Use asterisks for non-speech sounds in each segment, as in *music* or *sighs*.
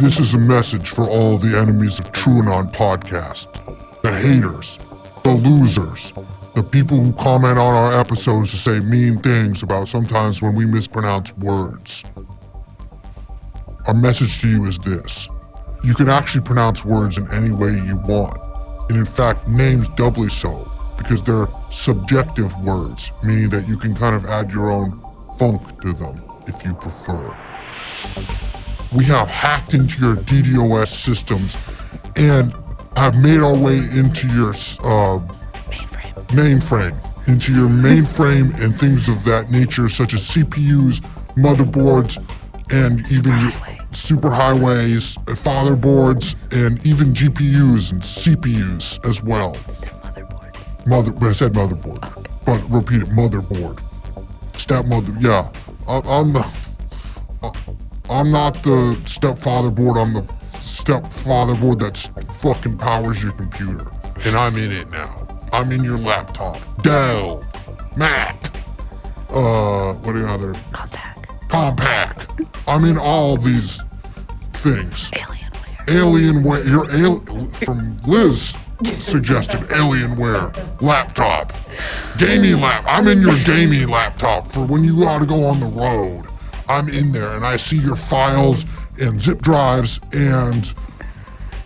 This is a message for all the enemies of TrueAnon podcast. The haters, the losers, the people who comment on our episodes to say mean things about sometimes when we mispronounce words. Our message to you is this. You can actually pronounce words in any way you want. And in fact, names doubly so, because they're subjective words, meaning that you can kind of add your own funk to them if you prefer. We have hacked into your DDoS systems and have made our way into your uh, mainframe, into your mainframe *laughs* and things of that nature, such as CPUs, motherboards, and even superhighways, uh, fatherboards, and even GPUs and CPUs as well. Motherboard. Mother, I said motherboard, but repeat it, motherboard. Stepmother, yeah. I'm the, I'm not the stepfather board. I'm the stepfather board that fucking powers your computer, and I'm in it now. I'm in your laptop. Dell, Mac, uh, what are the other? Compaq. Compaq. I'm in all these things. Alienware. Alienware. Your al- from Liz suggested Alienware laptop, gaming lap. I'm in your gaming laptop for when you got to go on the road. I'm in there and I see your files and zip drives and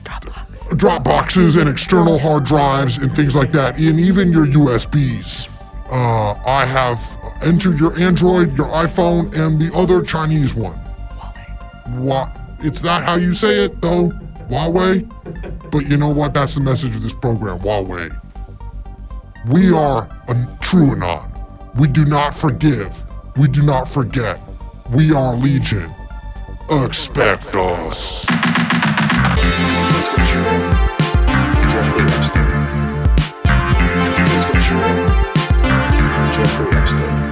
Dropbox. drop boxes and external hard drives and things like that, and even your USBs. Uh, I have entered your Android, your iPhone, and the other Chinese one. Huawei. What? It's not how you say it, though. Huawei. But you know what? That's the message of this program. Huawei. We are a true anon. We do not forgive. We do not forget. We are Legion. Expect us. Jeffrey Epstein. Jeffrey Epstein.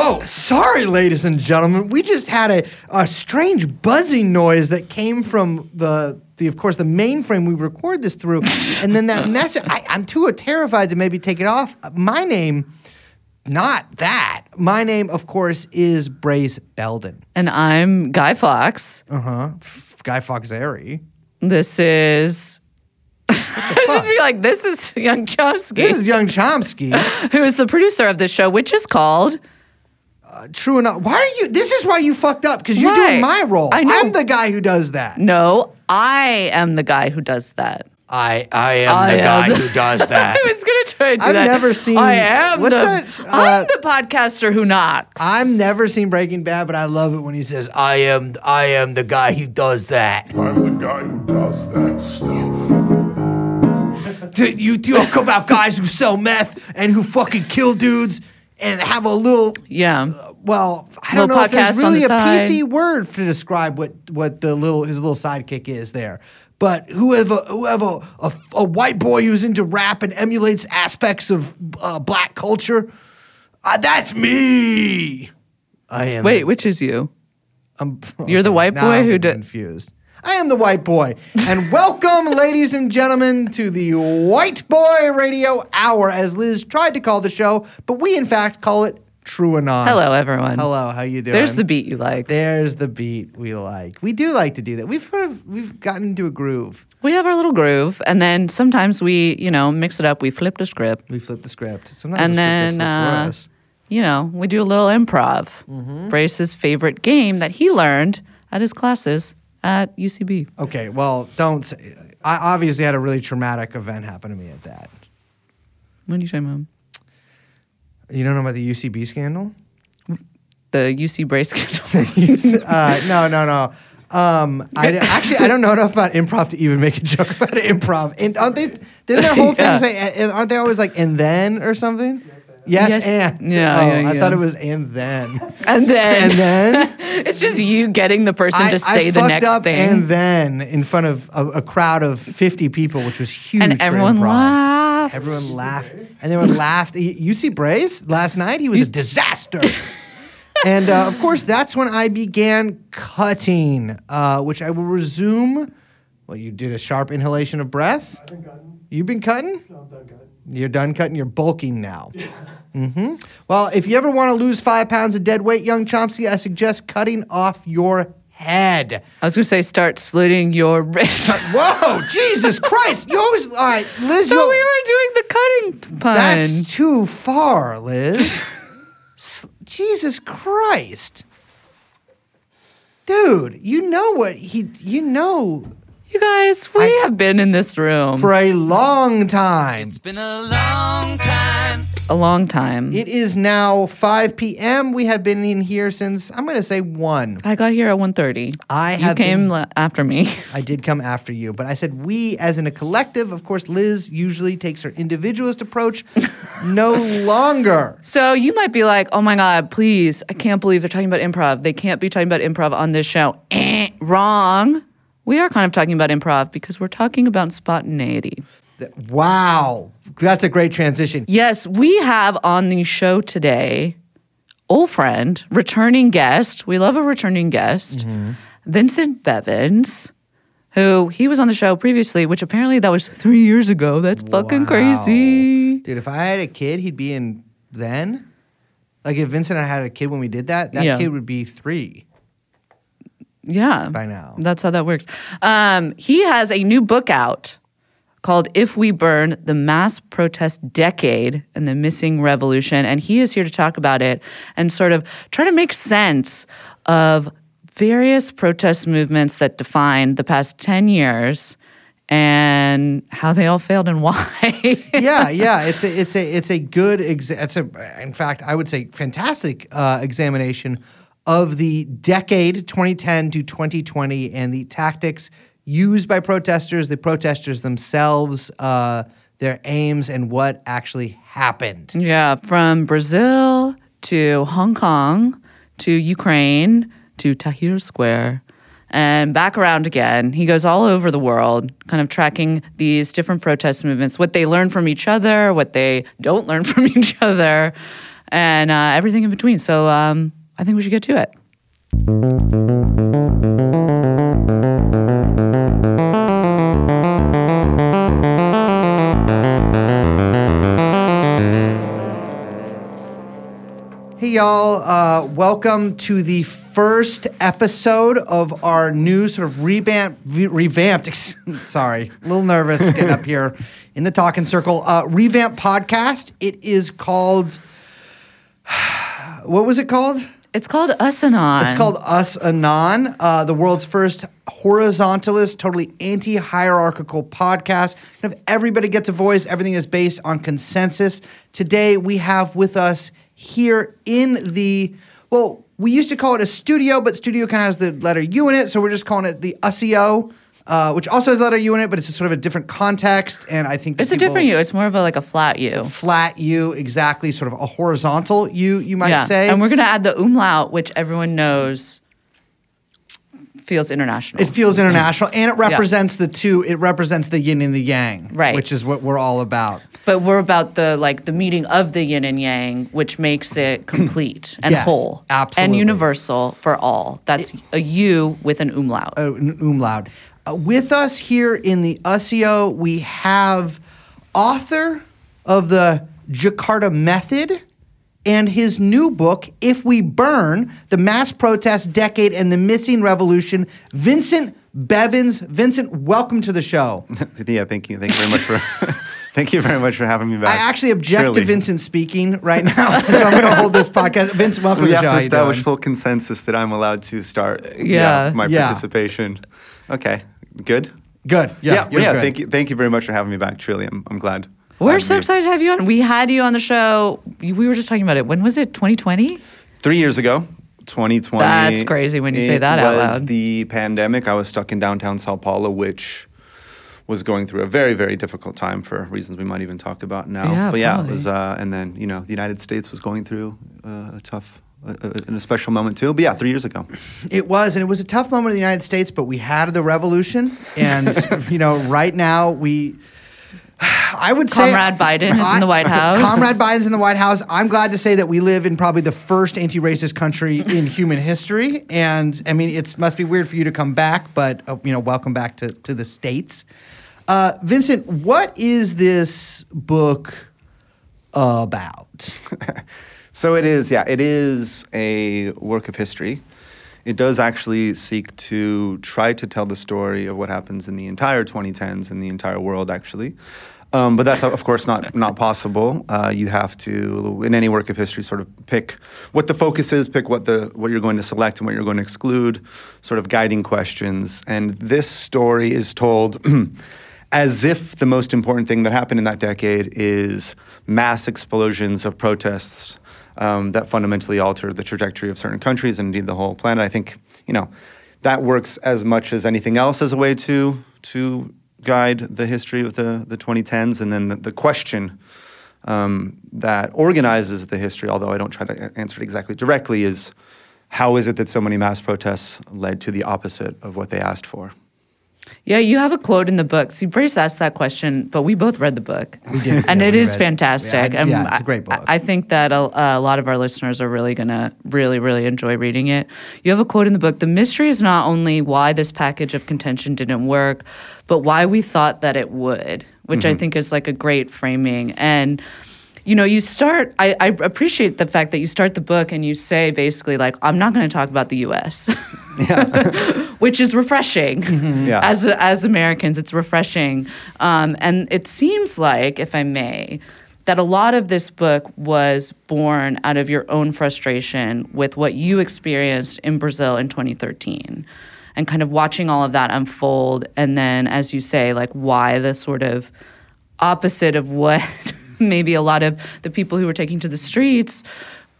Whoa, sorry, ladies and gentlemen. We just had a, a strange buzzing noise that came from the, the, of course, the mainframe we record this through. *laughs* and then that message, I, I'm too terrified to maybe take it off. My name, not that. My name, of course, is Brace Belden. And I'm Guy Fawkes. Uh huh. F- Guy Foxary. This is. *laughs* I just be like, this is Young Chomsky, This is Young Chomsky. *laughs* who is the producer of this show, which is called. True enough. Why are you? This is why you fucked up because you're Why? doing my role. I know. I'm the guy who does that. No, I am the guy who does that. I I am I the am guy who does *laughs* that. I was gonna try to do I've that. never seen- I am what's the. that, uh, I'm the podcaster who knocks. I've never seen Breaking Bad, but I love it when he says, "I am, I am the guy who does that." I'm the guy who does that stuff. *laughs* Dude, you talk about guys who sell meth and who fucking kill dudes and have a little, Yeah. well, I don't know if there's really the a side. PC word to describe what what the little his little sidekick is there. But whoever whoever a, a white boy who's into rap and emulates aspects of uh, black culture, uh, that's me. I am. Wait, which is you? I'm, You're the white boy who getting d- confused. I am the white boy, and welcome, *laughs* ladies and gentlemen, to the White Boy Radio Hour, as Liz tried to call the show, but we in fact call it True Anon. Hello, everyone. hello, how you doing? There's the beat you like. There's the beat we like. We do like to do that. We've sort of we've gotten into a groove. We have our little groove, and then sometimes we, you know, mix it up. We flip the script, We flip the script. Sometimes and the script then, uh, us. you know, we do a little improv. Mm-hmm. Brace's favorite game that he learned at his classes at UCB. Okay, well, don't. Say, I obviously had a really traumatic event happen to me at that. What are you talking about? You don't know about the UCB scandal? The UC Brace *laughs* scandal. *laughs* uh, no, no, no. Um, I actually I don't know enough about improv to even make a joke about improv. And aren't they? Didn't their whole thing *laughs* Yeah. say? uh, Aren't they always like and then or something? Yes, Yes. and. Yeah, Oh, yeah, I yeah. thought it was and then. and then, And then *laughs* it's just you getting the person I, to say I the next up thing, and then in front of a, a crowd of fifty people, which was huge. and everyone laughed. Everyone laughed, and everyone laughed. You, you see Brace last night? He was a disaster. and uh, of course, that's when I began cutting, uh, which I will resume. Well, you did a sharp inhalation of breath. I've been cutting. You've been cutting. No, I'm done cutting. You're done cutting. You're bulking now. Mm-hmm. Well, if you ever want to lose five pounds of dead weight, young Chomsky, I suggest cutting off your head. I was gonna say start slitting your wrist. Whoa, *laughs* Jesus Christ! You always all right, Liz. so we were doing the cutting pun. that's too far, Liz. S- Jesus Christ, dude! You know what he? You know you guys, we I- have been in this room for a long time. It's been a long time. a long time. It is now 5 p.m. We have been in here since I'm going to say one. I got here at 1.30. I you came been- la- after me. *laughs* I did come after you, but I said we as in a collective. Of course, Liz usually takes her individualist approach. *laughs* no longer. So you might be like, oh my God, please, I can't believe they're talking about improv. They can't be talking about improv on this show. Eh, wrong. We are kind of talking about improv because we're talking about spontaneity. Wow. That's a great transition. Yes, we have on the show today, old friend, returning guest. We love a returning guest, mm-hmm. Vincent Bevins, who he was on the show previously, which apparently that was three years ago. That's fucking Wow. crazy. Dude, if I had a kid, he'd be in then. Like if Vincent and I had a kid when we did that, that Yeah. kid would be three Yeah. by now. That's how that works. Um, he has a new book out called If We Burn The Mass Protest Decade and the Missing Revolution. And he is here to talk about it and sort of try to make sense of various protest movements that define the past 10 years and how they all failed and *laughs* why. yeah, yeah, it's a it's a it's a good exa- it's a in fact I would say fantastic uh, examination of the decade 2010 to 2020 and the tactics used by protesters, the protesters themselves, uh, their aims, and what actually happened. Yeah, from Brazil to Hong Kong to Ukraine to Tahrir Square and back around again. He goes all over the world, kind of tracking these different protest movements, what they learn from each other, what they don't learn *laughs* from each other, and uh, everything in between. So um, I think we should get to it. Hey, y'all. Uh, welcome to the first episode of our new sort of revamped, re- revamped, *laughs* sorry, a little nervous getting up here *laughs* in the talking circle, uh, revamped podcast. It is called, *sighs* what was it called? It's called Us Anon. It's called Us Anon, uh, the world's first horizontalist, totally anti hierarchical podcast. Kind of everybody gets a voice, everything is based on consensus. Today, we have with us here in the, well, we used to call it a studio, but studio kind of has the letter U in it, so we're just calling it the USEO. Uh, which also has the letter U in it, but it's a sort of a different context, and I think It's a different U. It's more of a like a flat U. flat U, exactly, sort of a horizontal U, you might yeah, say. and we're gonna add the umlaut, which everyone knows feels international. It feels international, and it represents the two. It represents the yin and the yang, Right. Which is what we're all about. But we're about the like the meeting of the yin and yang, which makes it *clears throat* complete and Yes, whole absolutely. and universal for all. That's a U with an umlaut. Uh, an umlaut. Uh, with us here in the USEO, we have author of the Jakarta Method and his new book, If We Burn The Mass Protest Decade and the Missing Revolution, Vincent Bevins. Vincent, welcome to the show. *laughs* yeah, thank you. Thank you very much for *laughs* thank you very much for having me back. I actually object to Vincent speaking right now, *laughs* so I'm going to hold this podcast. Vince, welcome We to the have show. to establish full consensus that I'm allowed to start. Yeah. my Yeah. participation. Okay, good. Good. Yeah. yeah, yeah, good. Thank you, thank you very much for having me back. Truly, I'm, I'm glad. We're so to excited to have you on. We had you on the show. We were just talking about it. When was it? 2020? Three years ago, 2020. That's crazy when you say that out was loud. the pandemic. I was stuck in downtown Sao Paulo, which was going through a very, very difficult time for reasons we might even talk about now. Yeah, but yeah, probably. it was. Uh, and then you know, the United States was going through uh, a tough, uh, a special moment too. But yeah, three years ago. It was, and it was a tough moment in the United States, but we had the revolution, and *laughs* you know, right now we. I would say Comrade Biden is in the White House. Comrade Biden's in the White House. I'm glad to say that we live in probably the first anti-racist country in *laughs* human history, and I mean it must be weird for you to come back, but uh, you know, welcome back to to the states. Uh, Vincent, what is this book about? *laughs* So it is, yeah, it is a work of history. It does actually seek to try to tell the story of what happens in the entire 2010s in the entire world, actually. Um, but that's of course not not possible. Uh, you have to, in any work of history, sort of pick what the focus is, pick what the what you're going to select and what you're going to exclude, sort of guiding questions. And this story is told *clears throat* as if the most important thing that happened in that decade is mass explosions of protests um, that fundamentally altered the trajectory of certain countries and indeed the whole planet. I think you know that works as much as anything else as a way to to guide the history of the the 2010s, and then the, the question. Um, that organizes the history, although I don't try to answer it exactly directly, is how is it that so many mass protests led to the opposite of what they asked for? Yeah, you have a quote in the book. See, Brace asked that question, but we both read the book. We did, and yeah, it is it. fantastic. Yeah, and yeah, it's a great I- book. I, think that a, a lot of our listeners are really going to really, really enjoy reading it. You have a quote in the book The mystery is not only why this package of contention didn't work, but why we thought that it would, which Mm-hmm. I think is like a great framing. And you know, you start, I, I appreciate the fact that you start the book and you say basically, like, I'm not going to talk about the US, *laughs* which is refreshing. Yeah. As, as Americans, it's refreshing. Um, and it seems like, if I may, that a lot of this book was born out of your own frustration with what you experienced in Brazil in 2013 and kind of watching all of that unfold. And then, as you say, like, why the sort of opposite of *laughs* what *laughs* maybe a lot of the people who were taking to the streets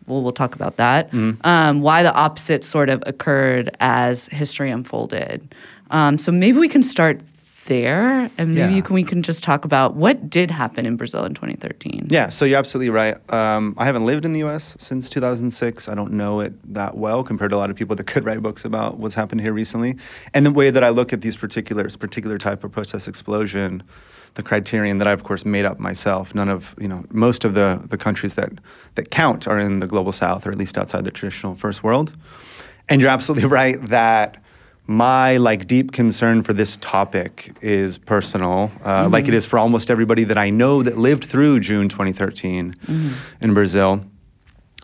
well we'll talk about that um, why the opposite sort of occurred as history unfolded um, so maybe we can start there and maybe Yeah. you can, we can just talk about what did happen in brazil in 2013 Yeah, so you're absolutely right. Um, I haven't lived in the U.S. since 2006. I don't know it that well compared to a lot of people that could write books about what's happened here recently. And the way that I look at these particular particular type of protest explosion, the criterion that I of course made up myself. None of you know most of the the countries that that count are in the global South or at least outside the traditional first world. And you're absolutely *laughs* right that my like deep concern for this topic is personal, uh, like it is for almost everybody that I know that lived through June 2013 in Brazil.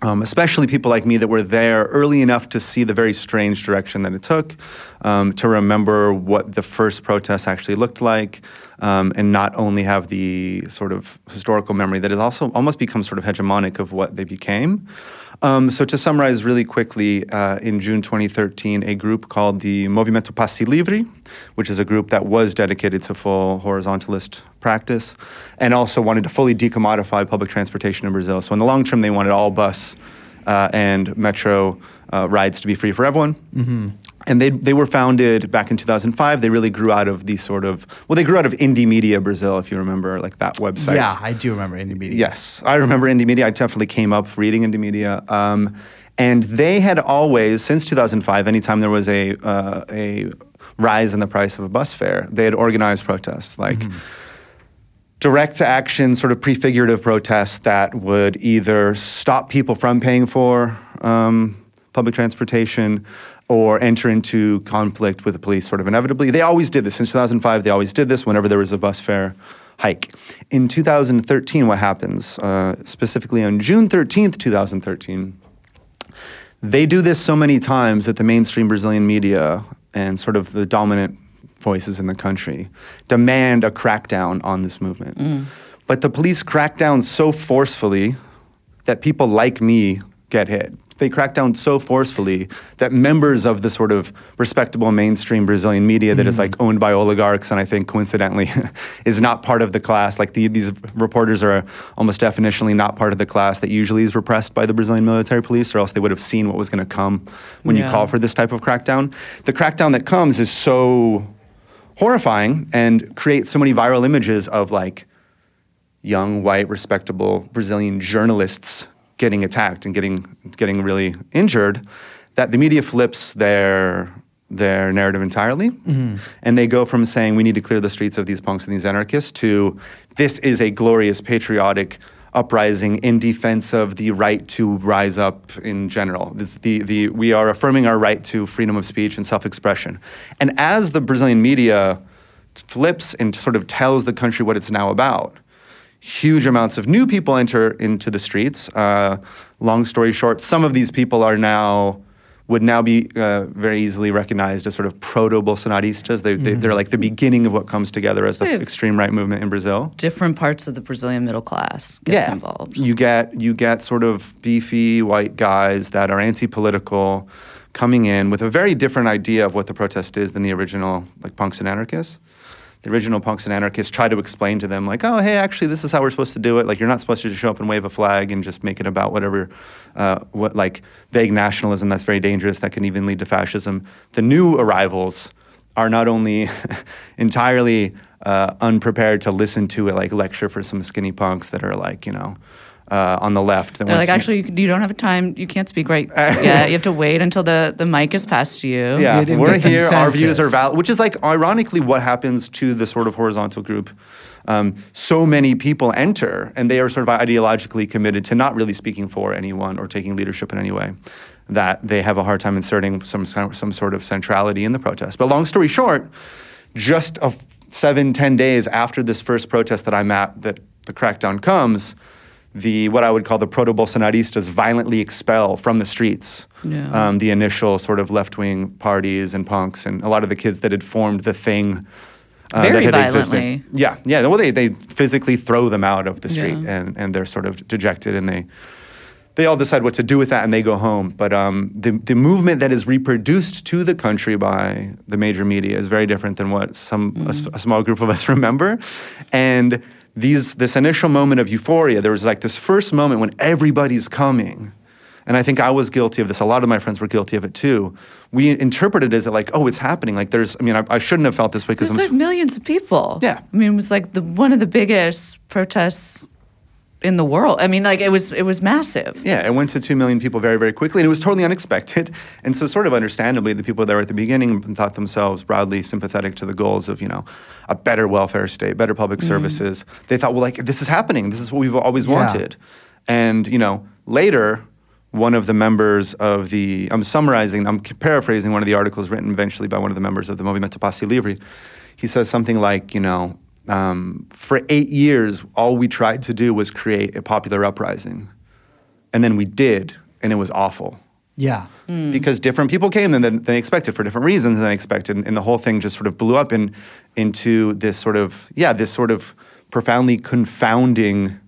Um, especially people like me that were there early enough to see the very strange direction that it took, um, to remember what the first protests actually looked like, um, and not only have the sort of historical memory that has also almost become sort of hegemonic of what they became. Um, so to summarize really quickly, uh, in June 2013, a group called the Movimento Passe Livre, which is a group that was dedicated to full horizontalist practice, and also wanted to fully decommodify public transportation in Brazil. So in the long term, they wanted all bus uh, and metro uh, rides to be free for everyone. And they, they were founded back in 2005. They really grew out of the sort of, well, they grew out of Indymedia Brazil, if you remember, like that website. Yeah, I do remember Indymedia. Yes, I remember Indymedia. I definitely came up reading Indymedia. Um, and they had always, since 2005, anytime there was a, uh, a rise in the price of a bus fare, they had organized protests. Like, direct action, sort of prefigurative protests that would either stop people from paying for um, public transportation or enter into conflict with the police sort of inevitably. They always did this. Since 2005, they always did this whenever there was a bus fare hike. In 2013, what happens, uh, specifically on June 13th, 2013, they do this so many times that the mainstream Brazilian media and sort of the dominant voices in the country demand a crackdown on this movement. Mm. But the police crack down so forcefully that people like me get hit. They crack down so forcefully that members of the sort of respectable mainstream Brazilian media that is mm. like owned by oligarchs and I think coincidentally *laughs* is not part of the class. Like the, these reporters are almost definitionally not part of the class that usually is repressed by the Brazilian military police, or else they would have seen what was going to come when Yeah. you call for this type of crackdown. The crackdown that comes is so horrifying and creates so many viral images of like young, white, respectable Brazilian journalists getting attacked and getting getting really injured, that the media flips their their narrative entirely. Mm-hmm. And they go from saying we need to clear the streets of these punks and these anarchists to this is a glorious patriotic uprising in defense of the right to rise up in general. The, the, we are affirming our right to freedom of speech and self expression. And as the Brazilian media flips and sort of tells the country what it's now about, huge amounts of new people enter into the streets. Uh, long story short, some of these people are now would now be uh, very easily recognized as sort of proto Bolsonaristas. They, they, they're like the beginning of what comes together as the extreme right movement in Brazil. Different parts of the Brazilian middle class gets involved. You get you get sort of beefy white guys that are anti-political coming in with a very different idea of what the protest is than the original like punks and anarchists. The original punks and anarchists try to explain to them like, oh, hey, actually, this is how we're supposed to do it. Like, you're not supposed to just show up and wave a flag and just make it about whatever, uh, what like vague nationalism that's very dangerous that can even lead to fascism. The new arrivals are not only *laughs* entirely uh, unprepared to listen to a like lecture for some skinny punks that are like you know uh, on the left. That They're like, to- actually, you, you don't have a time. You can't speak right. *laughs* yeah, you have to wait until the, the mic is passed to you. yeah, Get we're the here. Our views are valid, which is like ironically what happens to the sort of horizontal group. Um, so many people enter, and they are sort of ideologically committed to not really speaking for anyone or taking leadership in any way. That they have a hard time inserting some some sort of centrality in the protest. But long story short, just a f- seven ten days after this first protest that I'm at, that the crackdown comes, the what I would call the proto Bolsonaristas violently expel from the streets Yeah. um, the initial sort of left wing parties and punks and a lot of the kids that had formed the thing. Uh, Very that had violently. existed. Yeah, yeah. Well, they, they physically throw them out of the street Yeah. and, and they're sort of dejected and they they all decide what to do with that and they go home. But um, the, the movement that is reproduced to the country by the major media is very different than what some a s- a, small group of us *laughs* remember. And these this initial moment of euphoria, there was like this first moment when everybody's coming. And I think I was guilty of this. A lot of my friends were guilty of it too. We interpreted it as like, oh, it's happening. Like there's, I mean, I, I shouldn't have felt this way because There's like millions of people. Yeah. I mean, it was like the one of the biggest protests in the world. I mean, like it was it was massive. Yeah, it went to 2 million people very, very quickly, and it was totally unexpected. *laughs* And so, sort of understandably, the people there at the beginning thought themselves broadly sympathetic to the goals of, you know, a better welfare state, better public mm-hmm. services. They thought, well, like, this is happening. This is what we've always Yeah. wanted. And, you know, later, one of the members of the, I'm summarizing, I'm paraphrasing one of the articles written eventually by one of the members of the Movimento Passe Livre. He says something like, you know, um, for eight years, all we tried to do was create a popular uprising. And then we did, and it was awful. Yeah. Because different people came than than they expected for different reasons than they expected. And the whole thing just sort of blew up in, into this sort of, yeah, this sort of profoundly confounding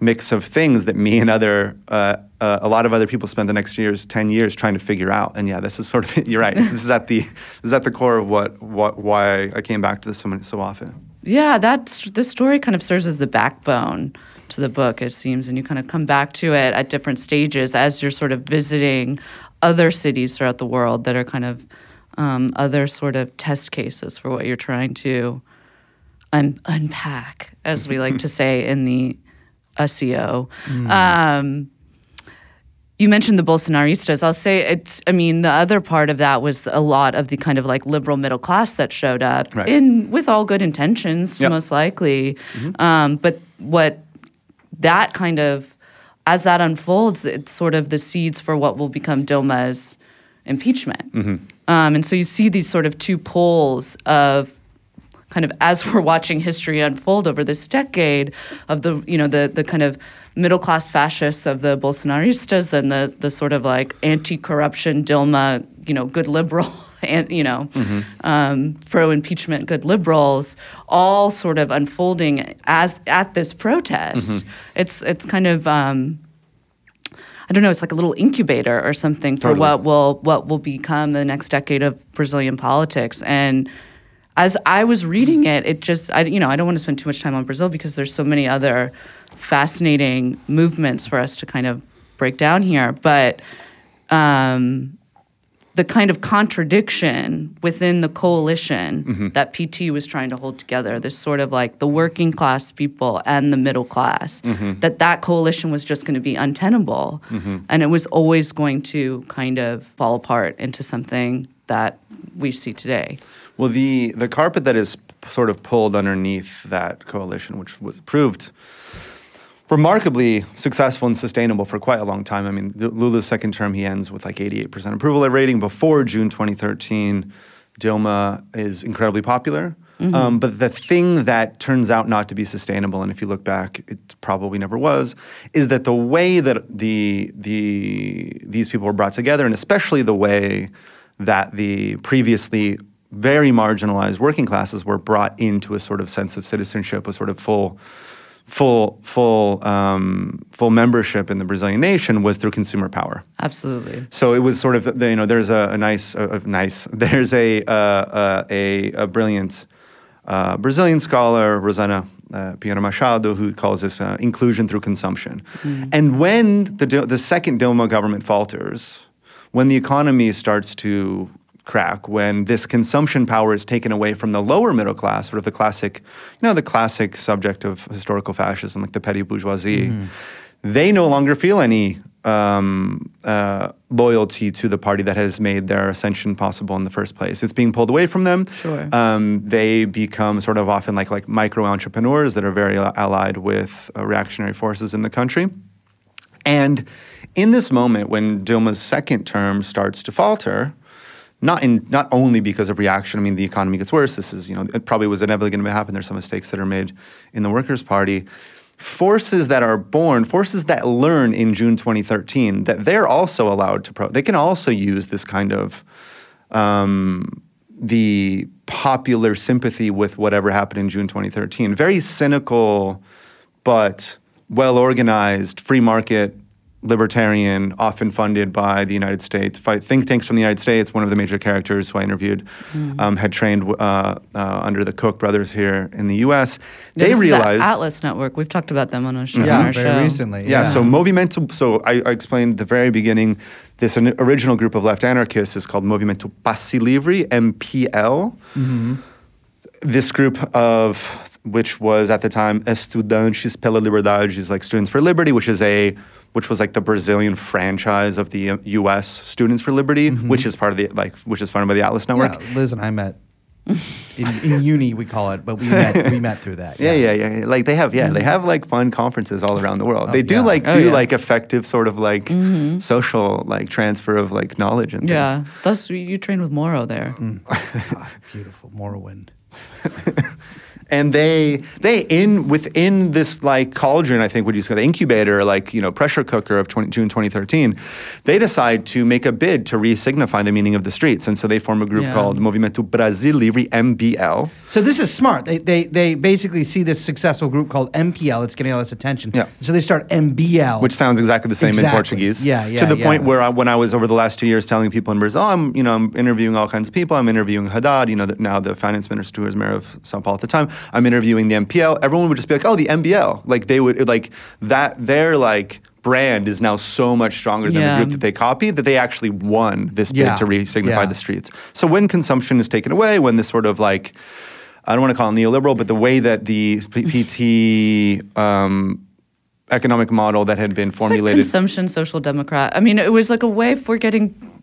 mix of things that me and other, uh, uh, a lot of other people spent the next years, 10 years trying to figure out. And yeah, this is sort of, *laughs* you're right. this is at the, this is at the core of what, what, why I came back to this so, many, so often. Yeah, that's this story kind of serves as the backbone to the book, it seems, and you kind of come back to it at different stages as you're sort of visiting other cities throughout the world that are kind of um, other sort of test cases for what you're trying to un- unpack, as we like to *laughs* say in the SEO. Um, you mentioned the Bolsonaristas. I'll say it's, I mean, the other part of that was a lot of the kind of like liberal middle class that showed up Right. in with all good intentions, Yep. most likely. Um, but what that kind of, as that unfolds, it's sort of the seeds for what will become Dilma's impeachment. Um, and so you see these sort of two poles of kind of as *laughs* we're watching history unfold over this decade of the you know the the kind of middle class fascists of the Bolsonaristas and the the sort of like anti corruption Dilma you know good liberal *laughs* and you know um, pro impeachment good liberals all sort of unfolding as at this protest. It's it's kind of. Um, I don't know. It's like a little incubator or something for Totally. what will what will become the next decade of Brazilian politics. And as I was reading it, it just I you know I don't want to spend too much time on Brazil because there's so many other fascinating movements for us to kind of break down here. But um, the kind of contradiction within the coalition mm-hmm. that PT was trying to hold together, this sort of like the working class people and the middle class, mm-hmm. that that coalition was just going to be untenable, mm-hmm. and it was always going to kind of fall apart into something that we see today. Well, the the carpet that is sort of pulled underneath that coalition, which was proved remarkably successful and sustainable for quite a long time. I mean, Lula's second term, he ends with like 88% approval rating. Before June 2013, Dilma is incredibly popular. Um, but the thing that turns out not to be sustainable, and if you look back, it probably never was, is that the way that the the these people were brought together, and especially the way that the previously very marginalized working classes were brought into a sort of sense of citizenship, a sort of full full full um, full membership in the Brazilian nation was through consumer power. Absolutely. So it was sort of the- you know there's a, a nice a, a nice *laughs* there's a uh, uh, a, a brilliant uh, Brazilian scholar Rosana uh, Machado who calls this uh, inclusion through consumption. And when the the second Dilma government falters, when the economy starts to crack, when this consumption power is taken away from the lower middle class, sort of the classic, you know, the classic subject of historical fascism, like the petty bourgeoisie, they no longer feel any um, uh, loyalty to the party that has made their ascension possible in the first place. It's being pulled away from them. Sure. Um, they become sort of often like like micro entrepreneurs that are very allied with uh, reactionary forces in the country. And in this moment, when Dilma's second term starts to falter, not in not only because of reaction. I mean, the economy gets worse. This is you know it probably was inevitably going to happen. There's some mistakes that are made in the Workers' Party. Forces that are born, forces that learn in June 2013 that they're also allowed to pro. They can also use this kind of um, the popular sympathy with whatever happened in June 2013. Very cynical, but well organized, free market, libertarian, often funded by the United States. Think tanks from the United States, one of the major characters who I interviewed, um, had trained uh, uh, under the Koch brothers here in the US. They This is the realized. Atlas Network. We've talked about them on, a show, on our very show. recently. Yeah, so Movimento, so I, I explained at the very beginning, this an- original group of left anarchists is called Movimento Passe Livre, MPL. This group of, which was at the time Estudantes pela Liberdade, is like Students for Liberty, which is a, which was like the Brazilian franchise of the uh, U.S. Students for Liberty, which is part of the, like, which is funded by the Atlas Network. Yeah, Liz and I met in, in uni, we call it, but we met *laughs* we met through that. Yeah, yeah, yeah. Like they have, yeah, they have like fun conferences all around the world. they do yeah. like Oh, do yeah. like effective sort of like social like transfer of like knowledge and things. Yeah. Thus, you- you train with Moro there. Ah, beautiful Morrowind. *laughs* and they they in within this like cauldron i think would you say the incubator like you know pressure cooker of 20, june 2013 they decide to make a bid to re-signify the meaning of the streets and so they form a group Yeah. called movimento brasil livre mbl So this is smart. They, they they basically see this successful group called MPL. It's getting all this attention. Yeah. So they start MBL, which sounds exactly the same in Portuguese. Yeah, yeah, To the yeah. point where I, when I was over the last two years telling people in Brazil, I'm you know I'm interviewing all kinds of people. I'm interviewing Haddad, you know the, now the finance minister who was mayor of Sao Paulo at the time. I'm interviewing the MPL. Everyone would just be like, oh, the MBL. Like they would like that. Their like brand is now so much stronger than Yeah. the group that they copied that they actually won this bid Yeah, to re-signify yeah. the streets. So when consumption is taken away, when this sort of like I don't want to call it neoliberal, but the way that the PT *laughs* um, economic model that had been It's like formulated. consumption social democrat. I mean, it was like a way for getting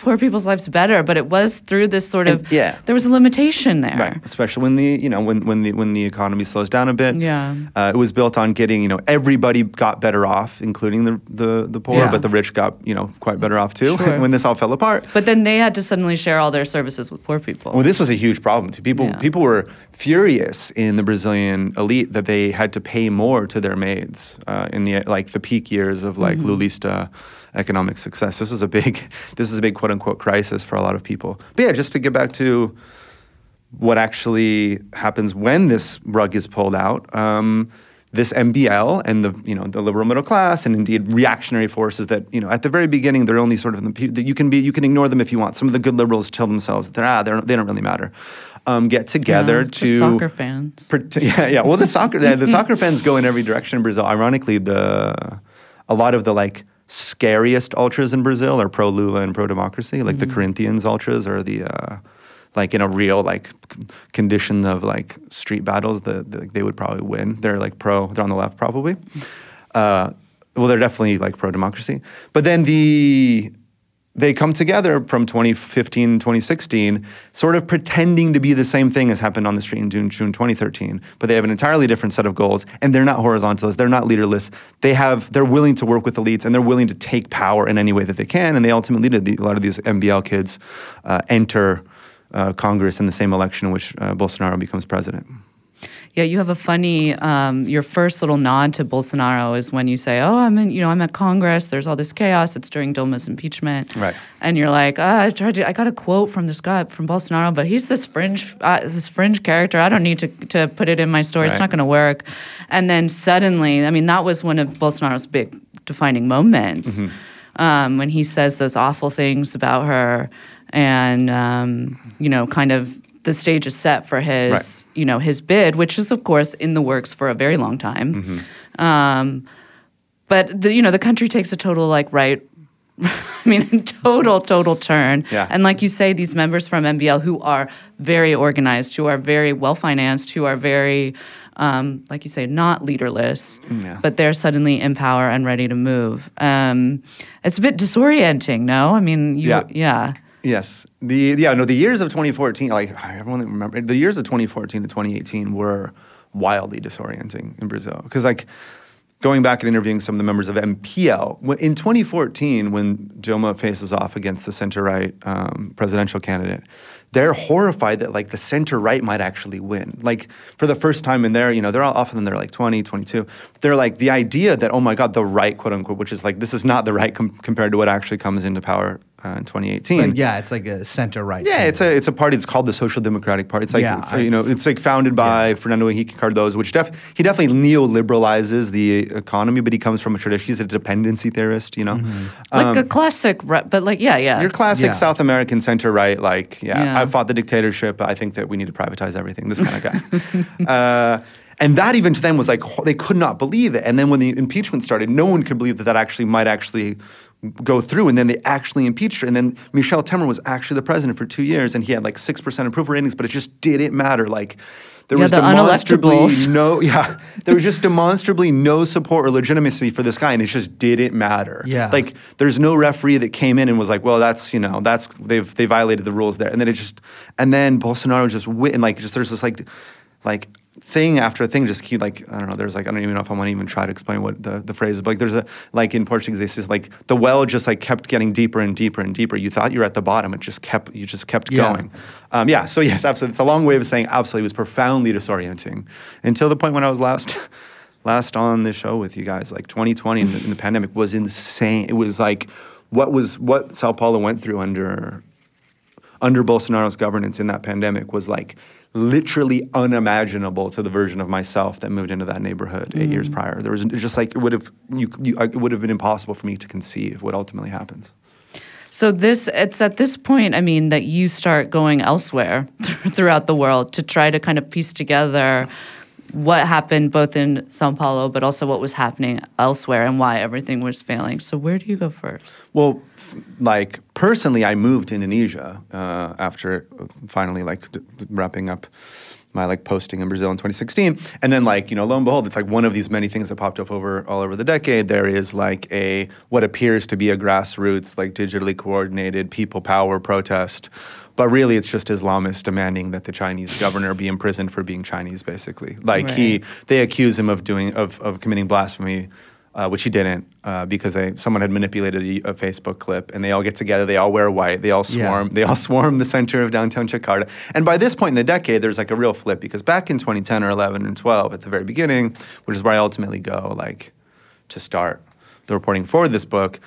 poor people's lives better, but it was through this sort And- of yeah. There was a limitation there. Right, especially when the you know when when the when the economy slows down a bit. Yeah. uh, it was built on getting you know everybody got better off, including the the, the poor, Yeah. but the rich got you know quite better off too. Sure. *laughs* when this all fell apart. But then they had to suddenly share all their services with poor people. Well, this was a huge problem too. People Yeah. people were furious in the Brazilian elite that they had to pay more to their maids uh, in the like the peak years of like Lulista economic success. This is a big *laughs* this is a big quote unquote crisis for a lot of people. But yeah, just to get back to what actually happens when this rug is pulled out. Um, this MBL and the you know the liberal middle class and indeed reactionary forces that you know at the very beginning they're only sort of the, that you can be you can ignore them if you want. Some of the good liberals tell themselves that they're ah they're, they don't really matter. Um, get together Yeah, to soccer fans. Pret- *laughs* yeah, yeah. Well, the soccer the, the *laughs* soccer fans go in every direction in Brazil. Ironically, the a lot of the like scariest ultras in Brazil are pro Lula and pro democracy. Like the Corinthians ultras are the uh, like in a real like condition of like street battles that that they would probably win. They're like pro. They're on the left probably. Uh, well, they're definitely like pro democracy. But then the they come together from 2015, 2016, sort of pretending to be the same thing as happened on the street in June, June 2013, but they have an entirely different set of goals, and they're not horizontalists, they're not leaderless. They have, they're willing to work with elites, and they're willing to take power in any way that they can, and they ultimately did. A lot of these MBL kids uh, enter uh, Congress in the same election in which uh, Bolsonaro becomes president. Yeah, you have a funny. Um, your first little nod to Bolsonaro is when you say, "Oh, I'm in. You know, I'm at Congress. There's all this chaos. It's during Dilma's impeachment." Right. And you're like, ah, "I tried to. I got a quote from this guy from Bolsonaro, but he's this fringe, uh, this fringe character. I don't need to to put it in my story. It's not going to work." And then suddenly, I mean, that was one of Bolsonaro's big defining moments um, when he says those awful things about her, and um, you know, kind of the stage is set for his, Right. you know, his bid, which is of course in the works for a very long time. Mm-hmm. Um, but the, you know, the country takes a total like right. *laughs* I mean, *laughs* total, total turn. Yeah. And like you say, these members from MBL who are very organized, who are very well financed, who are very, um, like you say, not leaderless, Yeah. but they're suddenly in power and ready to move. Um, it's a bit disorienting, no? I mean, you, Yeah. yeah. Yes. The yeah, no, the years of 2014, like everyone remember the years of 2014 to 2018 were wildly disorienting in Brazil. Because like going back and interviewing some of the members of MPL, in 2014, when Dilma faces off against the center right um, presidential candidate, they're horrified that like the center right might actually win. Like for the first time in there, you know, they're all often they're like 20, 22. They're like the idea that oh my god, the right quote unquote, which is like this is not the right com- compared to what actually comes into power uh, in 2018. Like, yeah, it's like a center right. Yeah, it's a it's a party. It's called the Social Democratic Party. It's like Yeah, f- I- you know, it's like founded by Fernando Henrique Cardoso, which def he definitely neoliberalizes the economy, but he comes from a tradition. He's a dependency theorist. You know, Mm-hmm. Like a classic, re- but like, yeah, yeah. your classic Yeah. South American center right. Like, yeah, Yeah. I fought the dictatorship. I think that we need to privatize everything. This kind of guy. *laughs* uh, and that even to them was like they could not believe it. And then when the impeachment started, no one could believe that that actually might actually go through. And then they actually impeached her. And then Michel Temer was actually the president for two years, and he had like six percent approval ratings, but it just didn't matter. Like. There Yeah, was the demonstrably *laughs* no, yeah. There was just demonstrably no support or legitimacy for this guy, and it just didn't matter. Yeah. like there's no referee that came in and was like, well, that's you know, that's they've they violated the rules there, and then it just and then Bolsonaro just went and like just there's this like like thing after thing just keep like I don't know. There's like I don't even know if I want to even try to explain what the, the phrase is. But like there's a like in Portuguese they say like the well just like kept getting deeper and deeper and deeper. You thought you were at the bottom, it just kept you just kept Yeah. going. Um, yeah. So *laughs* yes, absolutely. It's a long way of saying absolutely. It was profoundly disorienting until the point when I was last. *laughs* Last on the show with you guys, like 2020 in the, in the pandemic was insane. It was like what was what Sao Paulo went through under under Bolsonaro's governance in that pandemic was like literally unimaginable to the version of myself that moved into that neighborhood eight years mm. prior. There was just like it would have you, you it would have been impossible for me to conceive what ultimately happens. So this it's at this point, I mean, that you start going elsewhere *laughs* throughout the world to try to kind of piece together what happened both in Sao Paulo, but also what was happening elsewhere and why everything was failing. So where do you go first? Well, f- like personally, I moved to Indonesia uh, after finally like d- wrapping up my like posting in Brazil in 2016, and then like you know, lo and behold, it's like one of these many things that popped up over all over the decade. There is like a what appears to be a grassroots, like digitally coordinated people power protest. But really, it's just Islamists demanding that the Chinese governor be imprisoned for being Chinese, basically. Like he, they accuse him of doing of, of committing blasphemy, uh, which he didn't, uh, because they, someone had manipulated a, a Facebook clip, and they all get together, they all wear white, they all Yeah. swarm, they all *laughs* swarm the center of downtown Jakarta. And by this point in the decade, there's like a real flip because back in 2010 or 11 and 12, at the very beginning, which is where I ultimately go, like to start the reporting for this book.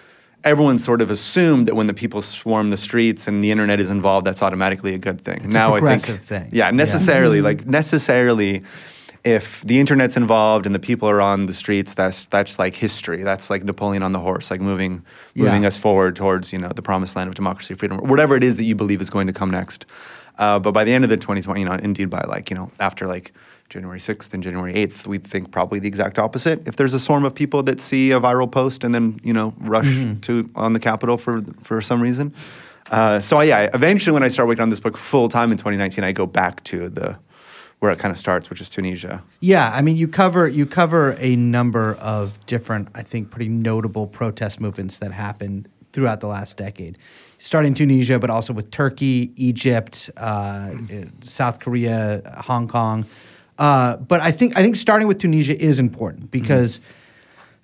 Everyone sort of assumed that when the people swarm the streets and the internet is involved, that's automatically a good thing. It's a now I think, thing. Yeah, Yeah. necessarily. Mm-hmm. Like necessarily, if the internet's involved and the people are on the streets, that's that's like history. That's like Napoleon on the horse, like moving moving Yeah. us forward towards you know the promised land of democracy, freedom, whatever it is that you believe is going to come next. Uh, but by the end of the 2020, you know, indeed by like you know after like January 6th and January 8th, we think probably the exact opposite. If there's a swarm of people that see a viral post and then you know rush Mm-hmm. to on the Capitol for for some reason. Uh, so yeah, eventually when I start working on this book full time in 2019, I go back to the where it kind of starts, which is Tunisia. Yeah, I mean, you cover you cover a number of different, I think, pretty notable protest movements that happened throughout the last decade. Starting Tunisia, but also with Turkey, Egypt, uh, South Korea, Hong Kong. Uh, but I think I think starting with Tunisia is important because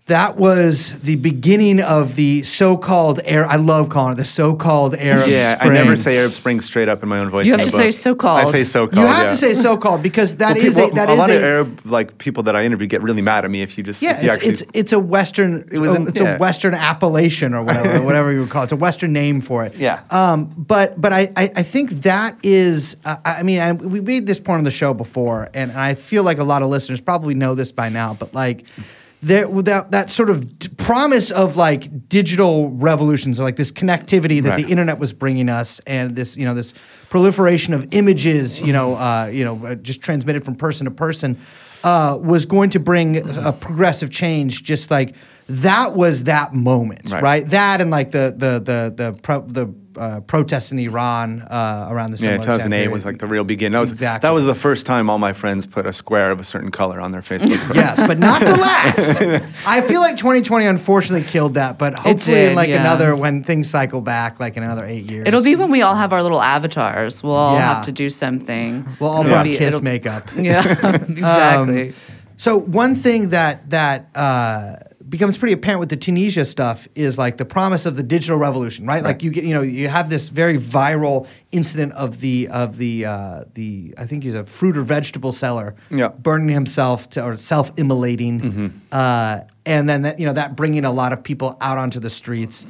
that was the beginning of the so-called Arab. I love calling it the so-called Arab Spring. Yeah, I never say Arab Spring straight up in my own voice. You have the to say so-called. I say so-called. You have yeah. to say so-called because that Well, is people- a that a is lot a of Arab like people that I interview get really mad at me if you just yeah. you It's, actually, it's it's a Western It was oh, in- it's yeah. a Western appellation or whatever *laughs* whatever you would call it. It's a Western name for it. Yeah. Um. But but I I, I think that is uh, I I mean I, we made this point on the show before and I feel like a lot of listeners probably know this by now but like. There, without that sort of d- promise of like digital revolutions, or like this connectivity that Right. the internet was bringing us, and this you know this proliferation of images, you know, uh, you know, uh, just transmitted from person to person, uh, was going to bring a progressive change. Just like that was that moment, right? Right. That and like the the the the pro, the uh, protests in Iran uh, around the yeah, similar time 2008 period. was like the real beginning. That was Exactly. that was the first time all my friends put a square of a certain color on their Facebook. *laughs* profile. Yes, but not the last. *laughs* I feel like 2020 unfortunately killed that, but hopefully in did, like yeah. another when things cycle back, like in another eight years. It'll be when we all have our little avatars. We'll all Yeah. have to do something. We'll all It'll be- kiss it'll- makeup. *laughs* Yeah, exactly. So one thing that that uh, becomes pretty apparent with the Tunisia stuff is like the promise of the digital revolution, right? Like you get, you know, you have this very viral incident of the of the uh, the I think he's a fruit or vegetable seller, Yeah. burning himself to or self immolating, Mm-hmm. uh, and then that you know that bringing a lot of people out onto the streets.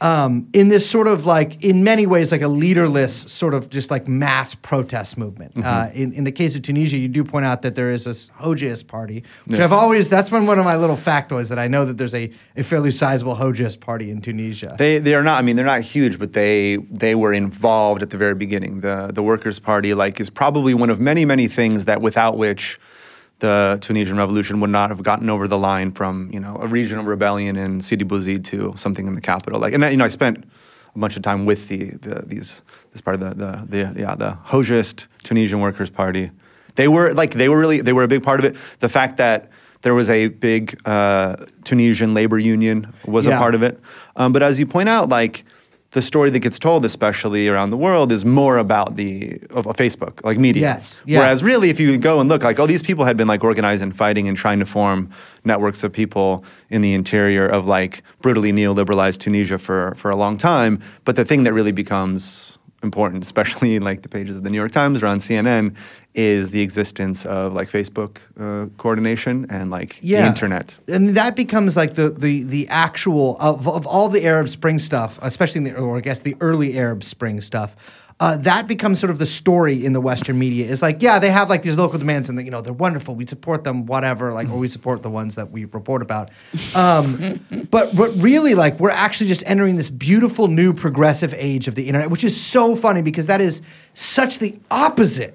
Um, in this sort of like, in many ways, like a leaderless sort of just like mass protest movement. Mm-hmm. Uh, in, in the case of Tunisia, you do point out that there is this Hoxhaist party, which Yes. I've always, that's been one of my little factoids that I know that there's a, a fairly sizable Hoxhaist party in Tunisia. They they are not. I mean, they're not huge, but they they were involved at the very beginning. The the Workers' Party like is probably one of many many things that without which the Tunisian revolution would not have gotten over the line from you know a regional rebellion in Sidi Bouzid to something in the capital. Like, and I, you know, I spent a bunch of time with the, the these this part of the the, the yeah the Hoxhaist Tunisian Workers' Party. They were like they were really they were a big part of it. The fact that there was a big uh, Tunisian labor union was Yeah. a part of it. Um, but as you point out, like the story that gets told, especially around the world, is more about the of, of Facebook, like media. Yes, yeah. Whereas really, if you go and look, like, oh, these people had been like organized and fighting and trying to form networks of people in the interior of like brutally neoliberalized Tunisia for for a long time. But the thing that really becomes important, especially in like the pages of the New York Times or on CNN, is the existence of like Facebook uh, coordination and like the internet. and that becomes like the the the actual of, of all the Arab Spring stuff, especially in the or I guess the early Arab Spring stuff. Uh, that becomes sort of the story in the Western media. Is like, yeah, they have like these local demands, and you know they're wonderful. We support them, whatever. Like, or we support the ones that we report about. Um, *laughs* but but really, like, we're actually just entering this beautiful new progressive age of the internet, which is so funny because that is such the opposite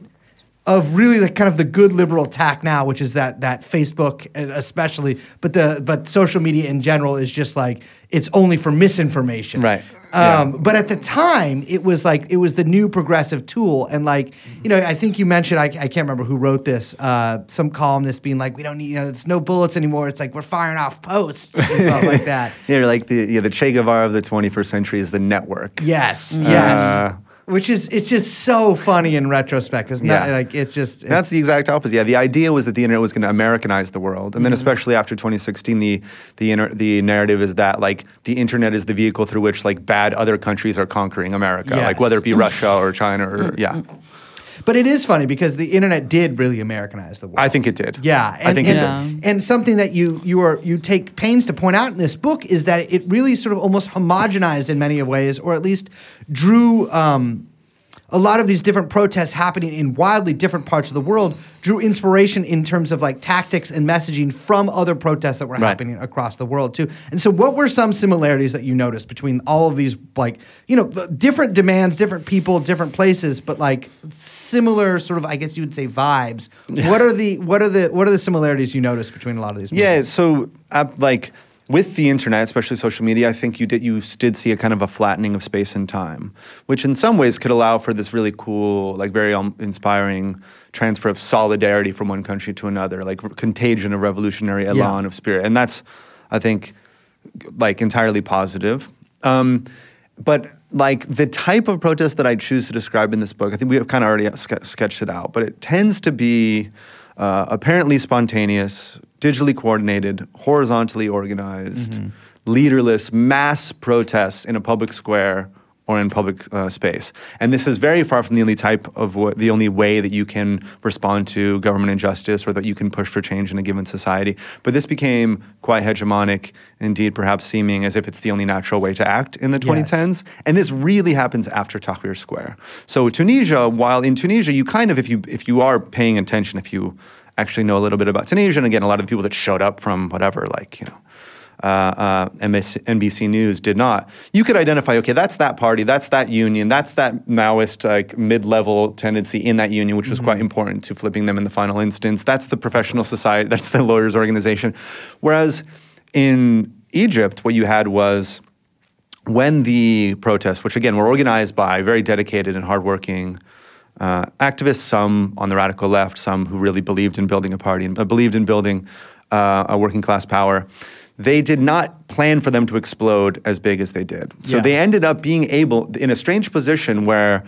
of really like kind of the good liberal tack now, which is that that Facebook especially, but the but social media in general is just like it's only for misinformation. Right. Um, But at the time, it was like it was the new progressive tool, and like you know, I think you mentioned I, I can't remember who wrote this. Uh, some columnist being like, we don't need you know, it's no bullets anymore. It's like we're firing off posts and stuff like *laughs* that. Yeah, like the yeah, the Che Guevara of the 21st century is the network. Yes, yes. Uh, Which is it's just so funny in retrospect because Yeah. like it's just That's the exact opposite. Yeah, the idea was that the internet was going to Americanize the world, and then mm-hmm. especially after 2016, the the inter- the narrative is that like the internet is the vehicle through which like bad other countries are conquering America, Yes. like whether it be Russia or China or mm-hmm. yeah. Mm-hmm. But it is funny because the internet did really Americanize the world. I think it did. Yeah, I think and, it and, did. and something that you you are you take pains to point out in this book is that it really sort of almost homogenized in many ways, or at least drew um, a lot of these different protests happening in wildly different parts of the world. Drew inspiration in terms of like tactics and messaging from other protests that were Right. happening across the world too. And so, what were some similarities that you noticed between all of these like you know the different demands, different people, different places, but like similar sort of I guess you would say vibes. *laughs* What are the what are the what are the similarities you noticed between a lot of these? Yeah, movements? so uh, like with the internet, especially social media, I think you did you did see a kind of a flattening of space and time, which in some ways could allow for this really cool, like very um, inspiring transfer of solidarity from one country to another, like contagion of revolutionary elan of spirit, and that's, I think, like entirely positive. Um, but like the type of protest that I choose to describe in this book, I think we have kind of already ske- sketched it out, but it tends to be uh, apparently spontaneous, digitally coordinated, horizontally organized, leaderless mass protests in a public square or in public uh, space. And this is very far from the only type of what, the only way that you can respond to government injustice or that you can push for change in a given society. But this became quite hegemonic, indeed, perhaps seeming as if it's the only natural way to act in the 2010s. And this really happens after Tahrir Square. So Tunisia, while in Tunisia, you kind of, if you if you are paying attention, if you actually know a little bit about Tunisia, and again, a lot of the people that showed up from whatever, like you know uh, uh, NBC, NBC News did not. You could identify, okay, that's that party, that's that union, that's that Maoist like mid-level tendency in that union, which was quite important to flipping them in the final instance. That's the professional society, that's the lawyers' organization. Whereas in Egypt, what you had was when the protests, which again were organized by very dedicated and hardworking uh, activists, some on the radical left, some who really believed in building a party and uh, believed in building uh, a working class power, they did not plan for them to explode as big as they did. So Yeah. they ended up being able, in a strange position where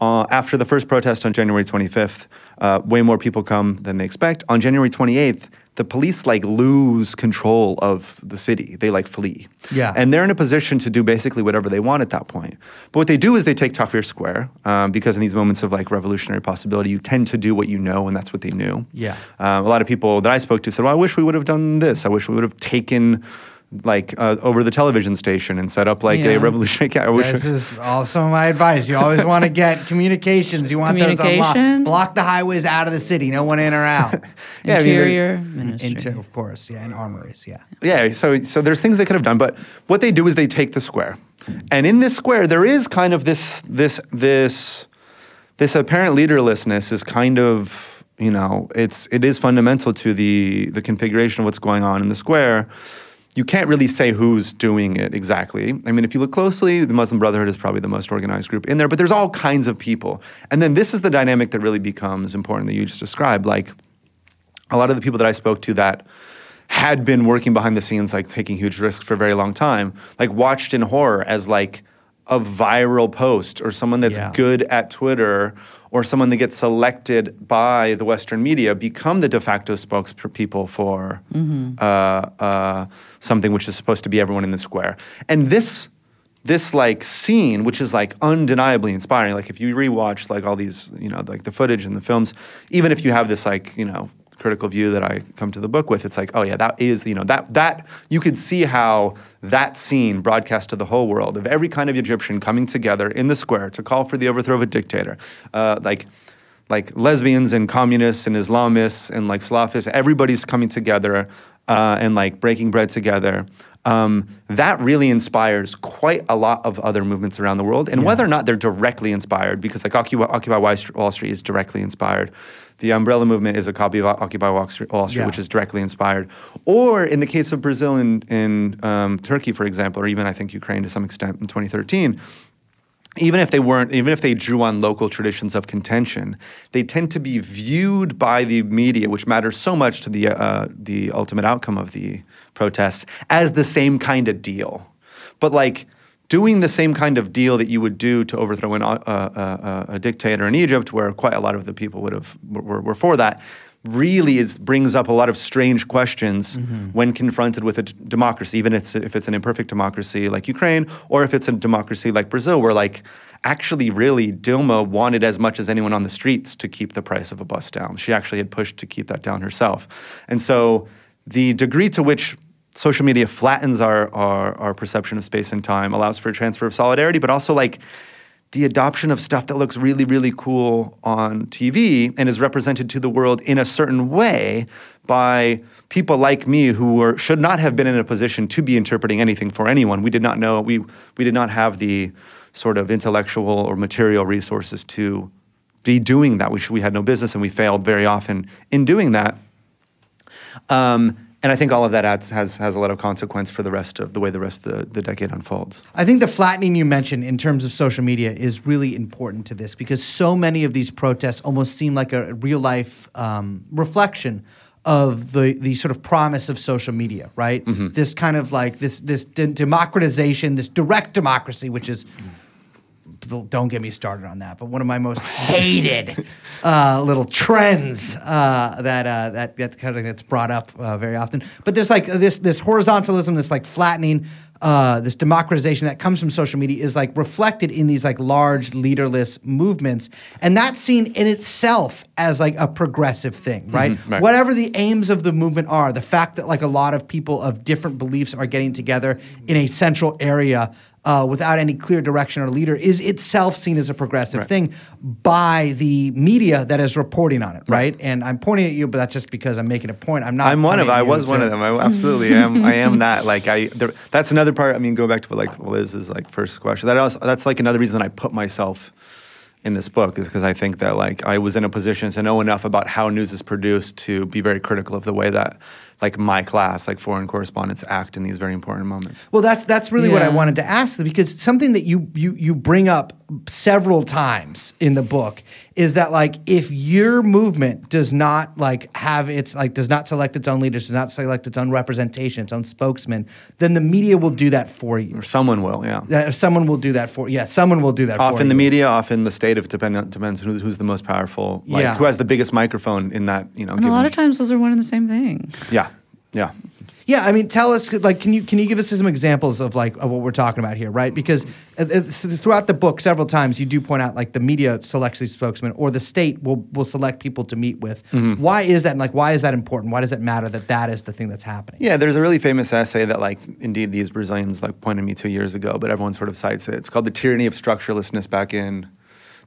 uh, after the first protest on January 25th, uh, way more people come than they expect. On January 28th, the police like lose control of the city. They like flee. Yeah. And they're in a position to do basically whatever they want at that point. But what they do is they take Tahrir Square um, because in these moments of like revolutionary possibility, you tend to do what you know, and that's what they knew. Yeah. Um, a lot of people that I spoke to said, "Well, I wish we would have done this. I wish we would have taken." Like uh, over the television station and set up like Yeah. a revolutionary. ca- I wish This is all some of my advice. You always want to get *laughs* communications. You want those unlocked. Block the highways out of the city. No one in or out. *laughs* Yeah, I mean, Interior Ministry. Into, of course, yeah, and armories, yeah. Yeah, so so there's things they could have done, but what they do is they take the square, and in this square there is kind of this this this this apparent leaderlessness is kind of you know it's it is fundamental to the the configuration of what's going on in the square. You can't really say who's doing it exactly. I mean, if you look closely, the Muslim Brotherhood is probably the most organized group in there, but there's all kinds of people. And then this is the dynamic that really becomes important that you just described. Like, a lot of the people that I spoke to that had been working behind the scenes, like taking huge risks for a very long time, like watched in horror as like a viral post or someone that's Yeah. good at Twitter or someone that gets selected by the Western media become the de facto spokespeople for uh, uh, something which is supposed to be everyone in the square. And this this like scene, which is like undeniably inspiring. Like if you rewatch like all these, you know, like the footage and the films, even if you have this like, you know, critical view that I come to the book with, it's like, oh yeah, that is, you know, that that you could see how that scene broadcast to the whole world of every kind of Egyptian coming together in the square to call for the overthrow of a dictator, uh, like like lesbians and communists and Islamists and like Salafists, everybody's coming together uh, and like breaking bread together. Um, that really inspires quite a lot of other movements around the world. And whether or not they're directly inspired, because like Occupy, Occupy Wall Street is directly inspired. The umbrella movement is a copy of Occupy Wall Street, Wall Street Yeah. which is directly inspired. Or in the case of Brazil and in um, Turkey, for example, or even I think Ukraine to some extent in 2013, even if they weren't, even if they drew on local traditions of contention, they tend to be viewed by the media, which matters so much to the uh, the ultimate outcome of the protests, as the same kind of deal. But like doing the same kind of deal that you would do to overthrow an, uh, uh, uh, a dictator in Egypt, where quite a lot of the people would have were, were for that. Really, is brings up a lot of strange questions when confronted with a d- democracy, even if it's, if it's an imperfect democracy like Ukraine, or if it's a democracy like Brazil, where like actually, really, Dilma wanted as much as anyone on the streets to keep the price of a bus down. She actually had pushed to keep that down herself, and so the degree to which social media flattens our, our, our perception of space and time, allows for a transfer of solidarity, but also like the adoption of stuff that looks really, really cool on TV and is represented to the world in a certain way by people like me who were, should not have been in a position to be interpreting anything for anyone. We did not know, we, we did not have the sort of intellectual or material resources to be doing that. We, should, we had no business and we failed very often in doing that. Um, and I think all of that adds, has, has a lot of consequence for the rest of the way the rest of the, the decade unfolds. I think the flattening you mentioned in terms of social media is really important to this because so many of these protests almost seem like a real life um, reflection of the the sort of promise of social media, right? This kind of like this this de- democratization, this direct democracy, which is don't get me started on that. But one of my most hated *laughs* uh, little trends uh, that uh, that that kind of gets brought up uh, very often. But there's like this this horizontalism, this like flattening uh, this democratization that comes from social media is like reflected in these like large leaderless movements, and that's seen in itself as like a progressive thing, right? right. Whatever the aims of the movement are, the fact that like a lot of people of different beliefs are getting together in a central area. Uh, without any clear direction or leader is itself seen as a progressive Right. thing by the media that is reporting on it, right? And I'm pointing at you, but that's just because I'm making a point. I'm not. I'm one of. I was one of them. I *laughs* absolutely am. I am that. Like I. There, that's another part. I mean, go back to what like Liz's like first question. That also, that's like another reason I put myself in this book is because I think that like I was in a position to know enough about how news is produced to be very critical of the way that like my class, like foreign correspondents, act in these very important moments. Well, that's that's really what I wanted to ask because something that you you you bring up several times in the book is that like if your movement does not like have its like does not select its own leaders, does not select its own representation, its own spokesman, then the media will do that for you. Or someone will, yeah. Uh, someone will do that for yeah. Someone will do that. for Often the you. media, often the state. If depend depends who's, who's the most powerful. Like Yeah. who has the biggest microphone in that you know. And a lot of times those are one and the same thing. Yeah, yeah. Yeah, I mean, tell us like, can you can you give us some examples of like of what we're talking about here, right? Because uh, uh, throughout the book, several times you do point out like the media selects these spokesmen, or the state will will select people to meet with. Mm-hmm. Why is that? And like, why is that important? Why does it matter that that is the thing that's happening? Yeah, there's a really famous essay that, like, indeed these Brazilians like pointed me to years ago, but everyone sort of cites it. It's called "The Tyranny of Structurelessness" back in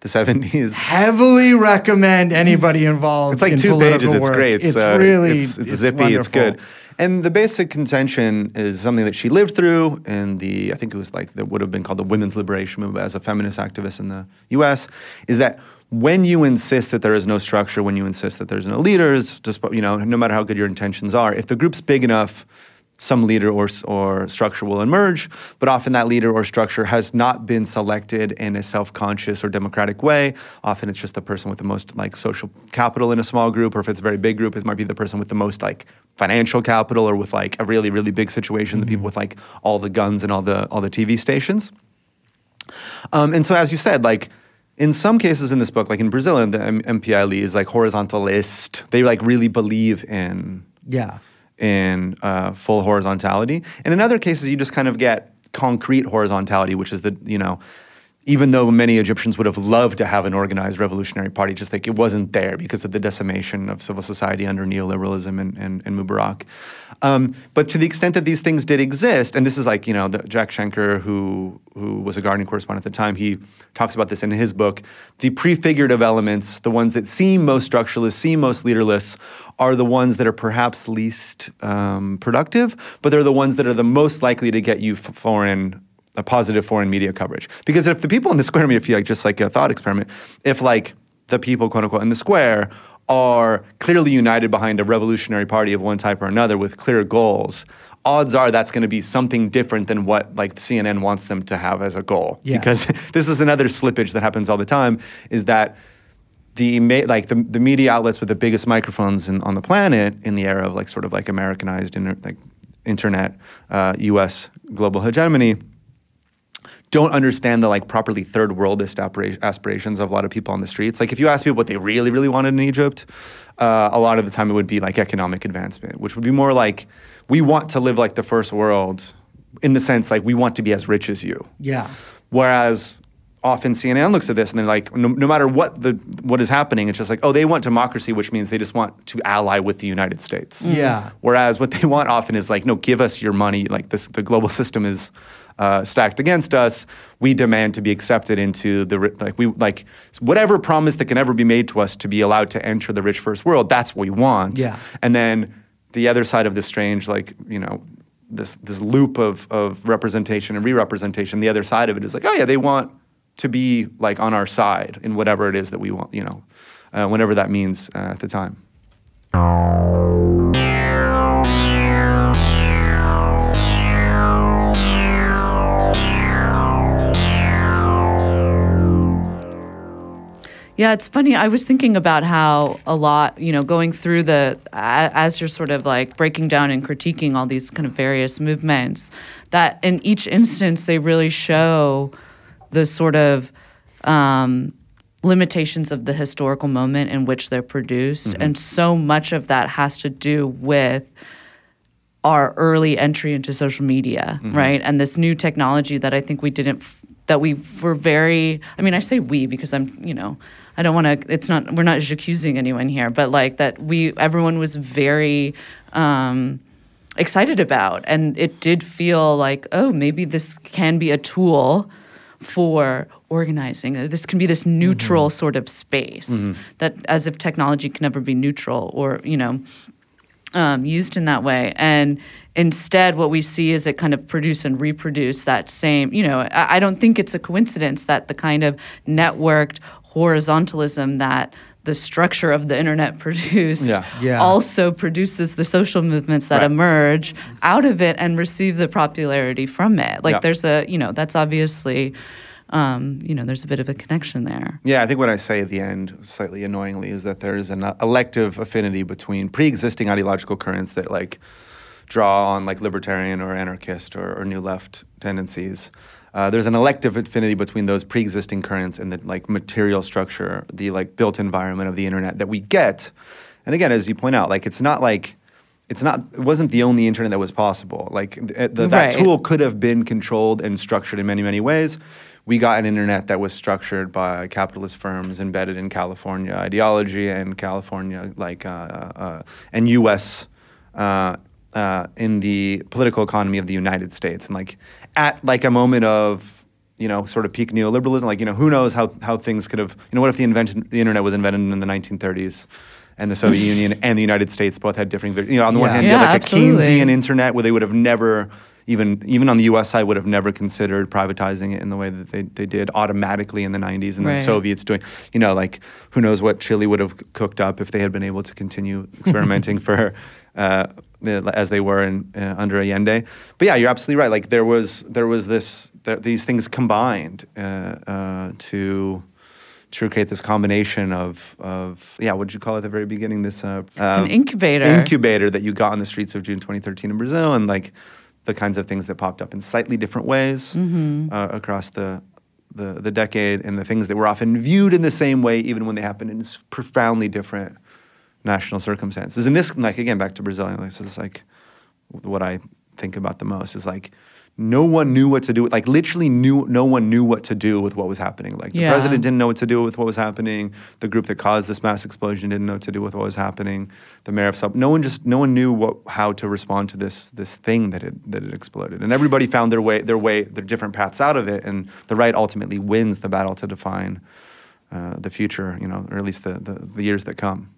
the '70s. Heavily recommend anybody involved. It's like in two pages. It's work. great. It's uh, really it's, it's zippy. It's good. And the basic contention is something that she lived through in the I think it was like that would have been called the women's liberation movement as a feminist activist in the U.S. Is that when you insist that there is no structure, when you insist that there's no leaders, just you know, no matter how good your intentions are, if the group's big enough. Some leader or, or structure will emerge, but often that leader or structure has not been selected in a self-conscious or democratic way. Often it's just the person with the most like social capital in a small group, or if it's a very big group, it might be the person with the most like financial capital, or with like a really really big situation, the people with like all the guns and all the all the TV stations. Um, and so, as you said, like in some cases in this book, like in Brazil, the M- MPLE is like horizontalist. They like really believe in Yeah. In uh, full horizontality. And in other cases, you just kind of get concrete horizontality, which is the, you know, even though many Egyptians would have loved to have an organized revolutionary party, just like it wasn't there because of the decimation of civil society under neoliberalism and, and, and Mubarak. Um, but to the extent that these things did exist, and this is like, you know, the, Jack Shenker, who, who was a Guardian correspondent at the time, he talks about this in his book. The prefigurative elements, the ones that seem most structuralist, seem most leaderless, are the ones that are perhaps least um, productive, but they're the ones that are the most likely to get you foreign a positive foreign media coverage. Because if the people in the square, I mean, if you like just like a thought experiment, if like the people, quote unquote, in the square are clearly united behind a revolutionary party of one type or another with clear goals, odds are that's going to be something different than what like CNN wants them to have as a goal. Yes. Because *laughs* this is another slippage that happens all the time is that the like the, the media outlets with the biggest microphones in, on the planet in the era of like sort of like Americanized inter- like internet uh, U.S. global hegemony don't understand the like properly third worldist aspira- aspirations of a lot of people on the streets. Like if you ask people what they really really wanted in Egypt, uh, a lot of the time it would be like economic advancement, which would be more like we want to live like the first world in the sense like we want to be as rich as you. Yeah. Whereas often CNN looks at this and they're like, no, no matter what the what is happening, it's just like, oh, they want democracy, which means they just want to ally with the United States. Yeah. Whereas what they want often is like, no, give us your money. Like this, the global *laughs* system is uh, stacked against us. We demand to be accepted into the like we like whatever promise that can ever be made to us to be allowed to enter the rich first world. That's what we want. Yeah. And then the other side of this strange, like you know, this this loop of of representation and re-representation. The other side of it is like, oh yeah, they want to be like on our side in whatever it is that we want. You know, uh, whatever that means uh, at the time. Yeah, it's funny. I was thinking about how a lot, you know, going through the, as you're sort of like breaking down and critiquing all these kind of various movements, that in each instance, they really show the sort of um, limitations of the historical moment in which they're produced, and so much of that has to do with our early entry into social media, right? And this new technology that I think we didn't, that we were very, I mean, I say we because I'm, you know, I don't want to, it's not, we're not accusing anyone here, but like that we, everyone was very, um, excited about. And it did feel like, oh, maybe this can be a tool for organizing. This can be this neutral sort of space that, as if technology can never be neutral or, you know, um, used in that way. And instead, what we see is it kind of produce and reproduce that same, you know, I, I don't think it's a coincidence that the kind of networked horizontalism that the structure of the internet *laughs* produced Yeah. Yeah. also produces the social movements that Right. emerge out of it and receive the popularity from it. Like Yeah. there's a, you know, that's obviously, um, you know, there's a bit of a connection there. Yeah, I think what I say at the end, slightly annoyingly, is that there's an uh, elective affinity between pre-existing ideological currents that like draw on like libertarian or anarchist or, or new left tendencies. Uh, there's an elective affinity between those pre-existing currents and the like material structure, the like built environment of the internet that we get. And again, as you point out, like it's not like it's not it wasn't the only internet that was possible. Like th- the, that Right. tool could have been controlled and structured in many many ways. We got an internet that was structured by capitalist firms embedded in California ideology and California like uh, uh, and U.S. Uh, uh, in the political economy of the United States, and like at like a moment of you know sort of peak neoliberalism, like you know who knows how how things could have you know what if the invention the internet was invented in the 1930s. And the Soviet *sighs* Union and the United States both had different, you know, on the one Yeah. hand, you Yeah, had like absolutely. a Keynesian internet where they would have never even even on the U.S. side would have never considered privatizing it in the way that they, they did automatically in the 90s, and Right. the Soviets doing, you know, like who knows what Chile would have cooked up if they had been able to continue experimenting *laughs* for uh, as they were in, uh, under Allende. But yeah, you're absolutely right. Like there was there was this there, these things combined uh, uh, to. To create this combination of, of yeah, what did you call it at the very beginning? This uh, um, incubator. incubator that you got on the streets of June 2013 in Brazil, and like the kinds of things that popped up in slightly different ways uh, across the, the the decade, and the things that were often viewed in the same way, even when they happened in profoundly different national circumstances. And this, like again, back to Brazilian, like, so it's like what I think about the most is like no one knew what to do. with Like literally, knew no one knew what to do with what was happening. Like the Yeah. president didn't know what to do with what was happening. The group that caused this mass explosion didn't know what to do with what was happening. The mayor of Sao, no one just no one knew what how to respond to this this thing that had that had exploded. And everybody found their way their way their different paths out of it. And the right ultimately wins the battle to define uh, the future. You know, or at least the, the the years that come.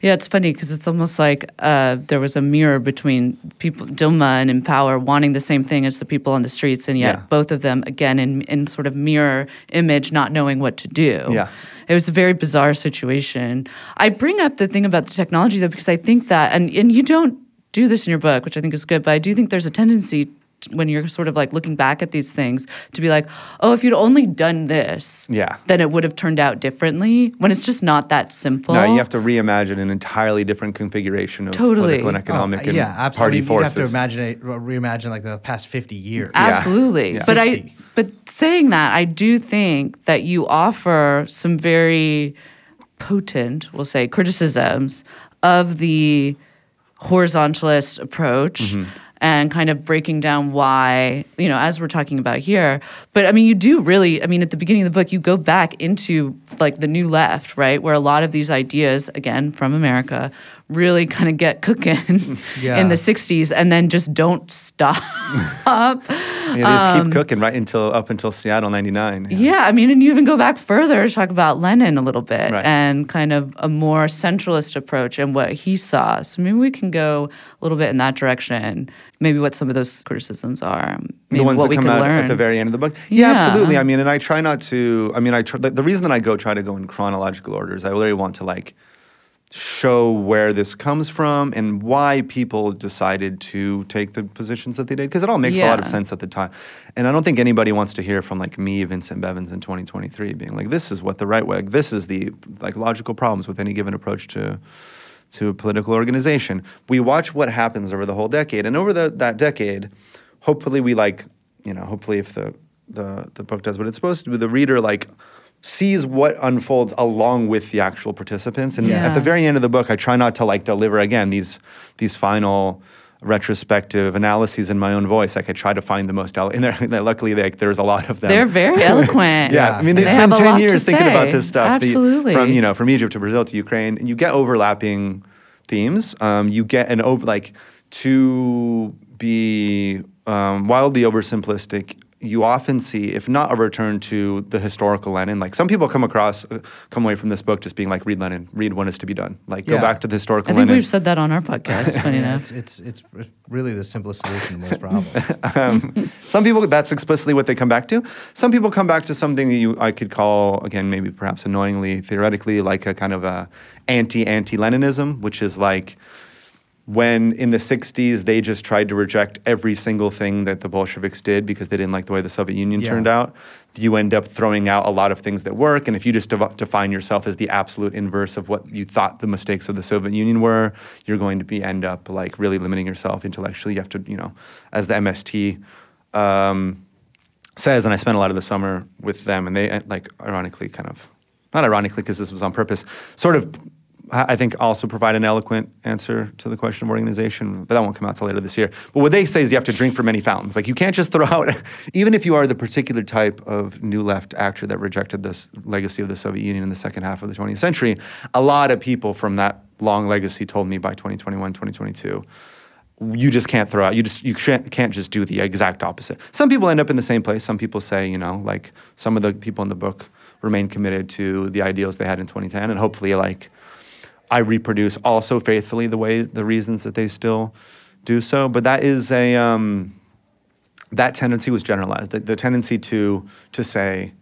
Yeah, it's funny because it's almost like uh, there was a mirror between people, Dilma and MPL, wanting the same thing as the people on the streets, and yet Yeah. both of them, again, in, in sort of mirror image, not knowing what to do. Yeah. It was a very bizarre situation. I bring up the thing about the technology, though, because I think that, and, and you don't do this in your book, which I think is good, but I do think there's a tendency when you're sort of like looking back at these things to be like, oh, if you'd only done this, Yeah. then it would have turned out differently, when it's just not that simple. No, you have to reimagine an entirely different configuration of Totally. political and Oh, economic Oh, and yeah, absolutely. party You'd forces. have to imagine it, reimagine like the past fifty years. Absolutely. Yeah. But I but saying that, I do think that you offer some very potent, we'll say, criticisms of the horizontalist approach. Mm-hmm. And kind of breaking down why, you know, as we're talking about here. But I mean, you do really, I mean, at the beginning of the book, you go back into like the new left, right? Where a lot of these ideas, again, from America, really kind of get cooking Yeah. *laughs* in the 60s and then just don't stop. *laughs* Yeah, they just keep um, cooking right until up until Seattle '99. Yeah, I mean, and you even go back further to talk about Lenin a little bit Right. and kind of a more centralist approach and what he saw. So maybe we can go a little bit in that direction. Maybe what some of those criticisms are. Um, maybe the ones what that come out learn. at the very end of the book. Yeah, Yeah. absolutely. I mean, and I try not to. I mean, I try, the, the reason that I go try to go in chronological orders. I really want to like show where this comes from and why people decided to take the positions that they did because it all makes a lot of sense at the time. And I don't think anybody wants to hear from like me, Vincent Bevins, in 2023, being like, "This is what the right way. This is the like logical problems with any given approach to." to a political organization. We watch what happens over the whole decade, and over the, that decade, hopefully we like, you know, hopefully if the, the the book does what it's supposed to do, the reader like sees what unfolds along with the actual participants. And Yeah. at the very end of the book, I try not to like deliver again these these final retrospective analyses in my own voice. Like I try to find the most. Ele- and there, *laughs* luckily, like there's a lot of them. They're very *laughs* eloquent. Yeah, I mean, they And spend ten years thinking about this stuff. The- Absolutely. from you know, from Egypt to Brazil to Ukraine, and you get overlapping themes. Um, you get an over like to be um, wildly oversimplistic. You often see, if not a return to the historical Lenin, like some people come across, uh, come away from this book just being like, read Lenin, read what is to be done, like Yeah. go back to the historical Lenin. I think Lenin. we've said that on our podcast. Funny Yeah, enough. it's, it's it's really the simplest solution to most problems. *laughs* um, some people that's explicitly what they come back to. Some people come back to something that you I could call again maybe perhaps annoyingly theoretically like a kind of a anti anti Leninism, which is like when in the 60s they just tried to reject every single thing that the Bolsheviks did because they didn't like the way the Soviet Union Yeah. turned out. You end up throwing out a lot of things that work. And if you just dev- define yourself as the absolute inverse of what you thought the mistakes of the Soviet Union were, you're going to be end up like really limiting yourself intellectually. You have to, you know, as the MST um, says, and I spent a lot of the summer with them, and they like ironically kind of, not ironically because this was on purpose, sort of I think also provide an eloquent answer to the question of organization, but that won't come out till later this year. But what they say is you have to drink from many fountains. Like you can't just throw out, *laughs* even if you are the particular type of new left actor that rejected this legacy of the Soviet Union in the second half of the 20th century, a lot of people from that long legacy told me by 2021, 2022, you just can't throw out. You just you can't just do the exact opposite. Some people end up in the same place. Some people say, you know, like some of the people in the book remain committed to the ideals they had in 2010, and hopefully, like I reproduce also faithfully the way the reasons that they still do so. But that is a um, that tendency was generalized. The, the tendency to to say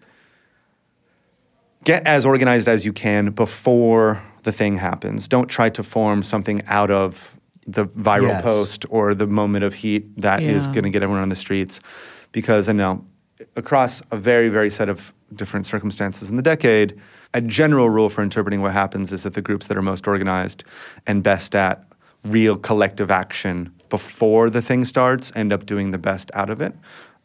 get as organized as you can before the thing happens. Don't try to form something out of the viral Yes. post or the moment of heat that is Yeah. going to get everyone on the streets. Because I know across a very, very set of different circumstances in the decade, a general rule for interpreting what happens is that the groups that are most organized and best at real collective action before the thing starts end up doing the best out of it.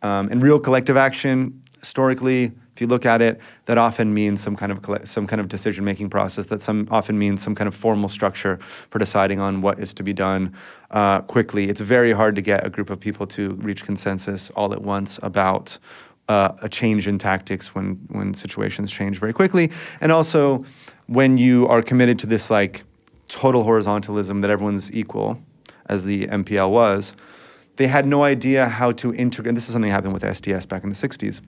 Um, and real collective action, historically, if you look at it, that often means some kind of some kind of decision making process. That some often means some kind of formal structure for deciding on what is to be done uh, quickly. It's very hard to get a group of people to reach consensus all at once about uh, a change in tactics when when situations change very quickly, and also when you are committed to this like total horizontalism that everyone's equal, as the MPL was. They had no idea how to integrate. This is something that happened with SDS back in the '60s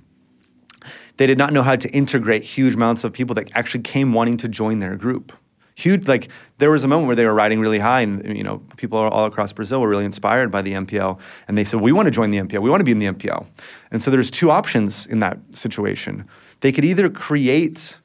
they did not know how to integrate huge amounts of people that actually came wanting to join their group. Huge, like there was a moment where they were riding really high, and you know, people all across Brazil were really inspired by the MPL, and they said, "We want to join the MPL. We want to be in the MPL." And so there's two options in that situation. They could either create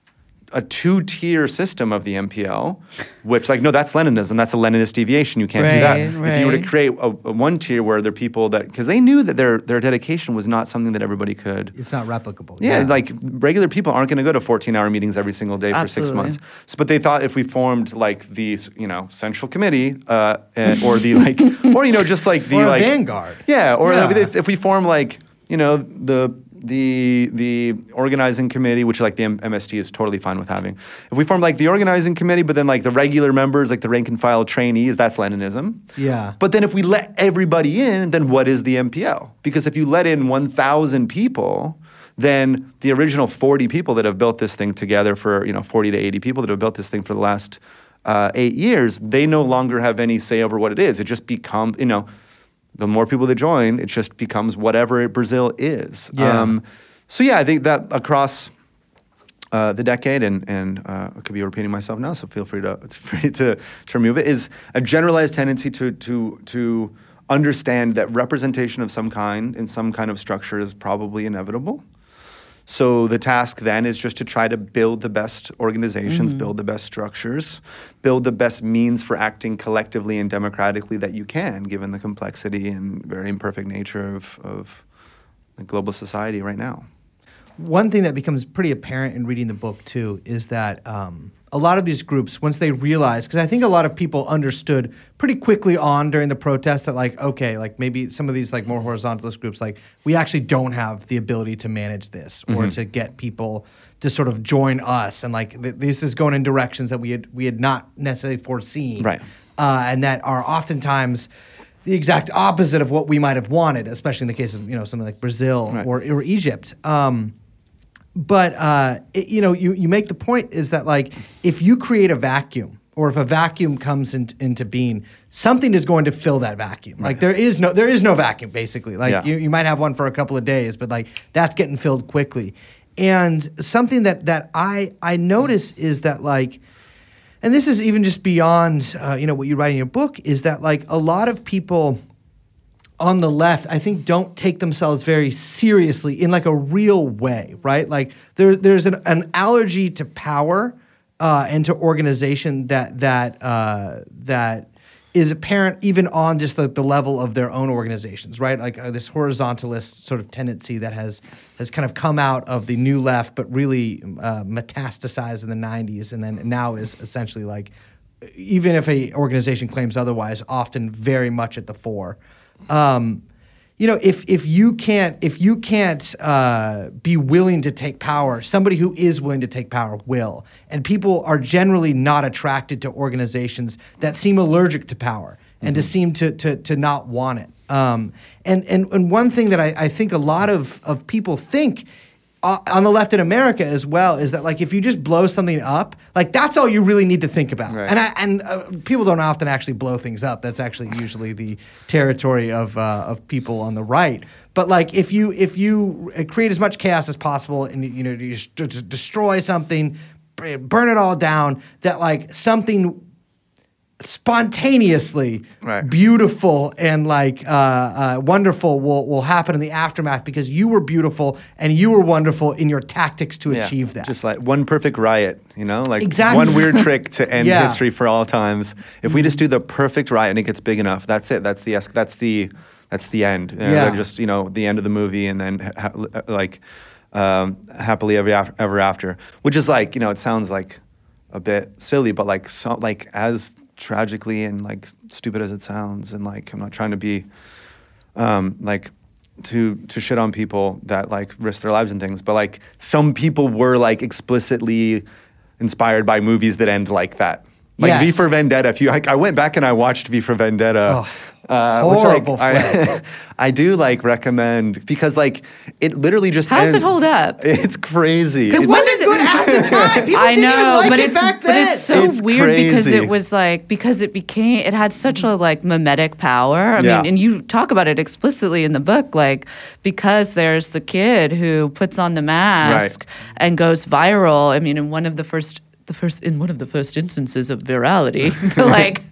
a two-tier system of the MPL, which, like, no, that's Leninism. That's a Leninist deviation. You can't do that. Right, If you were to create a, a one tier where there are people that, because they knew that their their dedication was not something that everybody could It's not replicable. yeah, like regular people aren't going to go to 14 hour meetings every single day for six months. So, but they thought if we formed like the you know, central committee uh, and, or the like, *laughs* or, you know, just like the Or a like. vanguard. Yeah, or Yeah. like, if, if we form like, you know, the. The the organizing committee, which like the M- MST is totally fine with having. If we form like the organizing committee, but then like the regular members, like the rank and file trainees, that's Leninism. Yeah. But then if we let everybody in, then what is the MPL? Because if you let in 1,000 people, then the original 40 people that have built this thing together for, you know, 40 to 80 people that have built this thing for the last uh, eight years, they no longer have any say over what it is. It just becomes, you know, the more people that join, it just becomes whatever Brazil is. Um, so yeah, I think that across uh, the decade, and and uh, I could be repeating myself now, so feel free to *laughs* free to, to remove it. Is a generalized tendency to to to understand that representation of some kind in some kind of structure is probably inevitable. So the task then is just to try to build the best organizations, build the best structures, build the best means for acting collectively and democratically that you can, given the complexity and very imperfect nature of, of the global society right now. one thing that becomes pretty apparent in reading the book too is that um, a lot of these groups, once they realize, because I think a lot of people understood pretty quickly on during the protests that like, okay, like maybe some of these like more horizontalist groups, like we actually don't have the ability to manage this or to get people to sort of join us, and like th- this is going in directions that we had we had not necessarily foreseen, Right. Uh, and that are oftentimes the exact opposite of what we might have wanted, especially in the case of you know something like Brazil Right. or, or Egypt. Um, but uh, it, you know, you, you make the point is that like if you create a vacuum or if a vacuum comes in, into being, something is going to fill that vacuum. Like there is no there is no vacuum basically. Like Yeah. you, you might have one for a couple of days, but like that's getting filled quickly. And something that that I I notice is that like and this is even just beyond uh, you know what you write in your book is that like a lot of people on the left i think don't take themselves very seriously in like a real way right like there, there's an, an allergy to power uh, and to organization that that uh, that is apparent even on just the, the level of their own organizations right like uh, this horizontalist sort of tendency that has has kind of come out of the new left but really uh, metastasized in the 90s and then now is essentially like even if a organization claims otherwise, often very much at the fore. Um, you know, if if you can't if you can't uh, be willing to take power, somebody who is willing to take power will. And people are generally not attracted to organizations that seem allergic to power and to seem to to to not want it. Um, and and and one thing that I, I think a lot of of people think uh, on the left in America as well is that like if you just blow something up, like that's all you really need to think about. Right. And I, and uh, people don't often actually blow things up. That's actually usually the territory of uh, of people on the right. But like if you if you uh, create as much chaos as possible and you know you just destroy something, burn it all down, that like something spontaneously Right. beautiful and like uh, uh, wonderful will, will happen in the aftermath because you were beautiful and you were wonderful in your tactics to Yeah, achieve that. Just like one perfect riot, you know, like Exactly. one weird *laughs* trick to end Yeah. history for all times. If we just do the perfect riot and it gets big enough, that's it. That's the that's the that's the end. You know, Yeah. they're just you know the end of the movie, and then ha- ha- like um, happily ever after, ever after, which is like you know it sounds like a bit silly, but like so, like as tragically and like stupid as it sounds, and like I'm not trying to be um, like to to shit on people that like risk their lives and things, but like some people were like explicitly inspired by movies that end like that. Like V for Vendetta. If you, I, I went back and I watched V for Vendetta. Oh, uh, which, like, horrible I, *laughs* I do like recommend because like it literally just How does it hold up? *laughs* It's crazy. Because wasn't good at the *laughs* time. People I didn't know, even like but it it's back but it's so It's weird because it was like because it became it had such a like mimetic power. I Yeah. mean, and you talk about it explicitly in the book, like because there's the kid who puts on the mask and goes viral. I mean, in one of the first the first in one of the first instances of virality, *laughs* like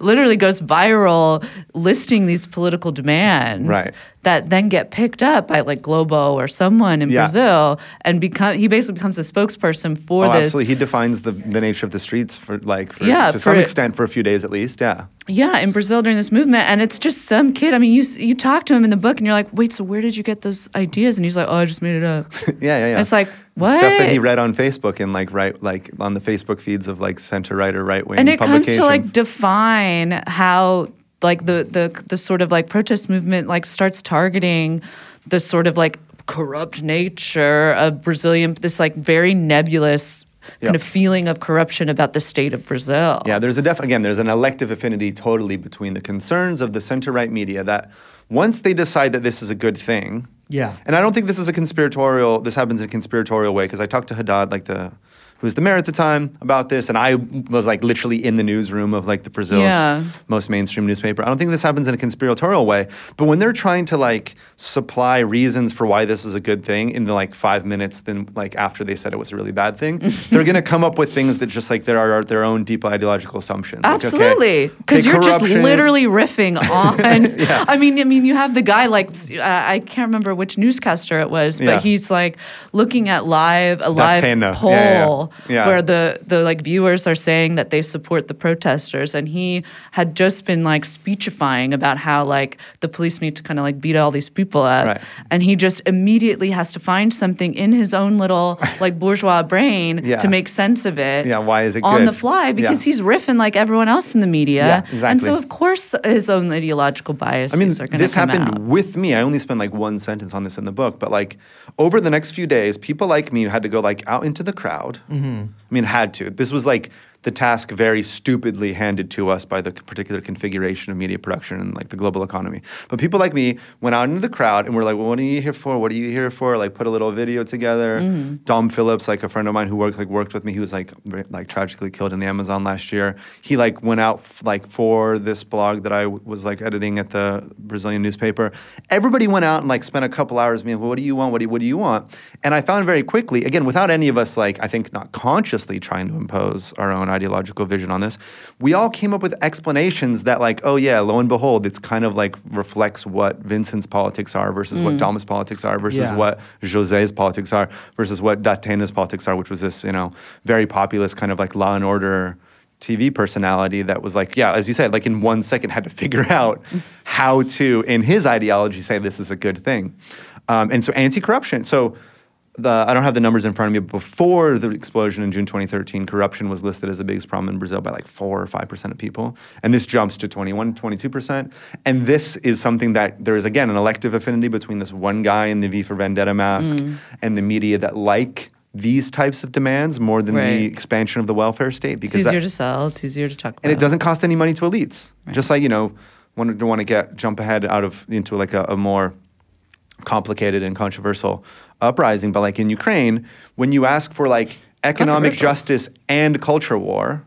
literally goes viral listing these political demands Right. That then get picked up by like Globo or someone in Yeah. Brazil and become he basically becomes a spokesperson for Oh, this absolutely. He defines the, the nature of the streets for like for, Yeah, to some for- extent for a few days at least. Yeah. Yeah, in Brazil during this movement, and it's just some kid. I mean, you you talk to him in the book, and you're like, "Wait, so where did you get those ideas?" And he's like, "Oh, I just made it up." *laughs* Yeah, yeah, yeah. It's like, what Stuff that he read on Facebook and like right like on the Facebook feeds of like center right or right wing and it comes to like define how like the the the sort of like protest movement like starts targeting the sort of like corrupt nature of Brazilian this like very nebulous kind Yeah. of feeling of corruption about the state of Brazil. Yeah, there's a def again, there's an elective affinity totally between the concerns of the center right media that once they decide that this is a good thing, Yeah. and I don't think this is a conspiratorial. This happens in a conspiratorial way because I talked to Haddad, like the who was the mayor at the time, about this, and I was like literally in the newsroom of like the Brazil's Yeah. most mainstream newspaper. I don't think this happens in a conspiratorial way, but when they're trying to like supply reasons for why this is a good thing in the like five minutes, then like after they said it was a really bad thing, *laughs* they're gonna come up with things that just like there are their own deep ideological assumptions. Absolutely, because okay, you're just literally riffing *laughs* on. *laughs* I mean, I mean, you have the guy like uh, I can't remember which newscaster it was, but Yeah. he's like looking at live a live poll Yeah, yeah, Yeah. where the the like viewers are saying that they support the protesters, and he had just been like speechifying about how like the police need to kind of like beat all these people up, Right. and he just immediately has to find something in his own little *laughs* like bourgeois brain Yeah. to make sense of it. Yeah, why is it on good? the fly because Yeah. he's riffing like everyone else in the media, Yeah, and so of course his own ideological biases I mean, are going this come happened out. with me. I only spent like one sentence on this in the book, but like over the next few days, people like me had to go like out into the crowd. Mm-hmm. I mean, had to. This was like the task very stupidly handed to us by the particular configuration of media production and like the global economy. But people like me went out into the crowd and were like, well, "What are you here for? What are you here for?" Like, put a little video together. Mm-hmm. Dom Phillips, like a friend of mine who worked like worked with me, he was like like tragically killed in the Amazon last year. He like went out f- like for this blog that I w- was like editing at the Brazilian newspaper. Everybody went out and like spent a couple hours. Me, well, what do you want? What do you, what do you want? And I found very quickly, again, without any of us like I think not consciously trying to impose our own ideological vision on this, we all came up with explanations that like, oh yeah, lo and behold, it's kind of like reflects what Vincent's politics are versus what Dom's politics are versus Yeah. what Jose's politics are versus what Datena's politics are, which was this, you know, very populist kind of like law and order TV personality that was like, yeah, as you said, like in one second had to figure *laughs* out how to, in his ideology, say this is a good thing. Um, and so anti-corruption. So the, I don't have the numbers in front of me, but before the explosion in June 2013, corruption was listed as the biggest problem in Brazil by like four or 5% of people. And this jumps to 21, 22%. And this is something that there is, again, an elective affinity between this one guy in the V for Vendetta mask mm. and the media that like these types of demands more than the expansion of the welfare state. It's Because that- easier to sell. It's easier to talk about. and it doesn't cost any money to elites. Just like you know, want to want to get jump ahead out of into like a, a more complicated and controversial uprising, but like in Ukraine, when you ask for like economic justice and culture war,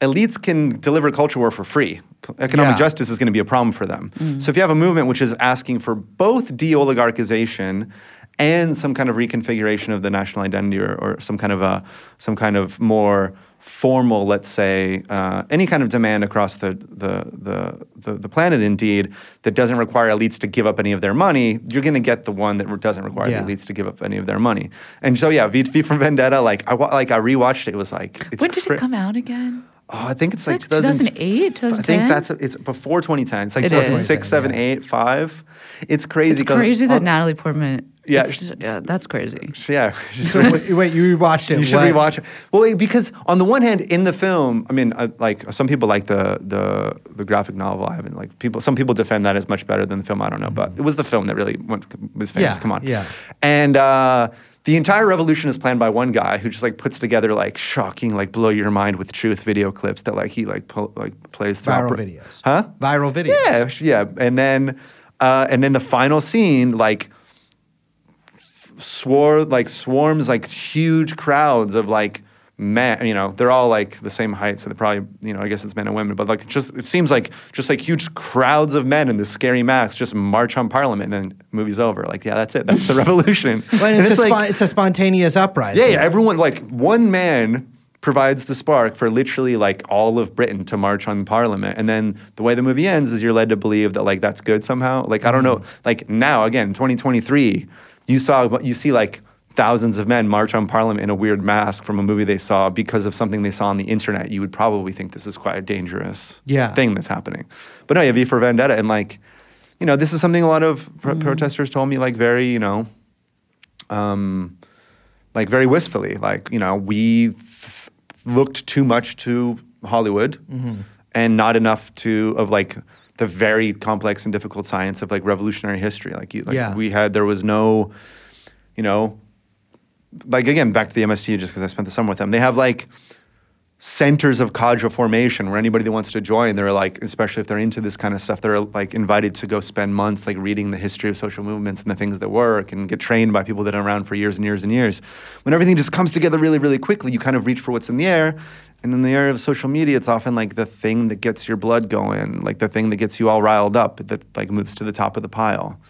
elites can deliver culture war for free. Economic Yeah. justice is going to be a problem for them. Mm. So if you have a movement which is asking for both de-oligarchization and some kind of reconfiguration of the national identity or, or some kind of a some kind of more formal, let's say, uh, any kind of demand across the, the, the, the, the planet, indeed, that doesn't require elites to give up any of their money, you're going to get the one that doesn't require Yeah. the elites to give up any of their money. And so, yeah, V, v from Vendetta, like I, like I rewatched it, it was like, it's when did it come out again? Oh, I think it's like, Like 2008, I think that's it's before 2010. It's like It is. 2006, 7, 8, 5. It's crazy. It's 'cause crazy that on- Natalie Portman. Yeah, it's- yeah, that's crazy. Yeah. So wait, wait, you rewatched it. You should What- rewatch it. Well, wait, because on the one hand, in the film, I mean, uh, like some people like the the the graphic novel. I haven't like people. Some people defend that as much better than the film. I don't know, but it was the film that really went, was famous. Yeah, Come on. yeah. And uh, the entire revolution is planned by one guy who just like puts together like shocking, like blow your mind with truth video clips that like he like pull, like plays throughout. Viral videos. Huh? Viral videos. Yeah, yeah, and then uh, and then the final scene, like swore like swarms like huge crowds of like men you know they're all like the same height so they're probably you know i guess it's men and women but like just it seems like just like huge crowds of men in this scary masks just march on parliament and then movie's over like yeah that's it that's the *laughs* revolution *laughs* Well, and And it's, a like- spon- it's a spontaneous uprising. yeah, yeah, everyone like one man provides the spark for literally like all of Britain to march on Parliament, and then the way the movie ends is you're led to believe that like that's good somehow. Like I don't mm-hmm. know, like now again, 2023, you saw you see like thousands of men march on Parliament in a weird mask from a movie they saw because of something they saw on the internet. You would probably think this is quite a dangerous Yeah. thing that's happening. But no, yeah, V for Vendetta, and like, you know, this is something a lot of pro- protesters told me like very, you know um, like very wistfully. Like you know, we f- looked too much to Hollywood and not enough to of like the very complex and difficult science of like revolutionary history. Like you, like Yeah. we had there was no, you know, like again back to the MST just because I spent the summer with them. They have like centers of cadre formation where anybody that wants to join, they're like, especially if they're into this kind of stuff, they're like invited to go spend months like reading the history of social movements and the things that work and get trained by people that are around for years and years and years. When everything just comes together really, really quickly, you kind of reach for what's in the air. And in the area of social media, it's often like the thing that gets your blood going, like the thing that gets you all riled up, that like moves to the top of the pile.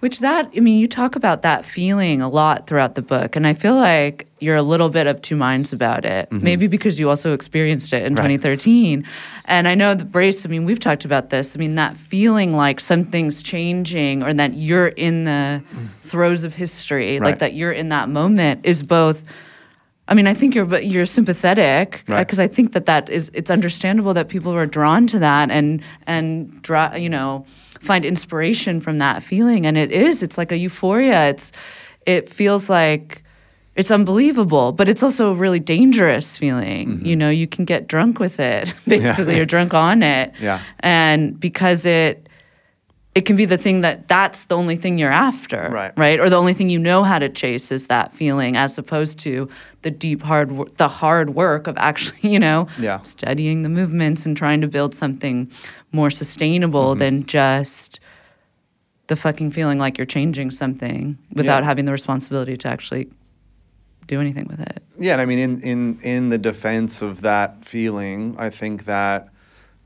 Which that I mean, you talk about that feeling a lot throughout the book, and I feel like you're a little bit of two minds about it. Maybe because you also experienced it in Mm-hmm. Right. 2013, and I know that Brace. I mean, we've talked about this. I mean, that feeling like something's changing, or that you're in the throes of history, like that you're in that moment, is both I mean, I think you're you're sympathetic Right. because I think that that is it's understandable that people are drawn to that and and draw you know find inspiration from that feeling and it is it's like a euphoria. It's it feels like it's unbelievable, but it's also a really dangerous feeling. Mm-hmm. You know, you can get drunk with it. *laughs* Basically, you're drunk on it. Yeah. And because it it can be the thing that that's the only thing you're after, Right. Right, or the only thing you know how to chase is that feeling, as opposed to the deep hard, the hard work of actually, *laughs* you know, Yeah. studying the movements and trying to build something more sustainable Mm-hmm. than just the fucking feeling like you're changing something without Yeah. having the responsibility to actually do anything with it. Yeah, and I mean, in, in, in the defense of that feeling, I think that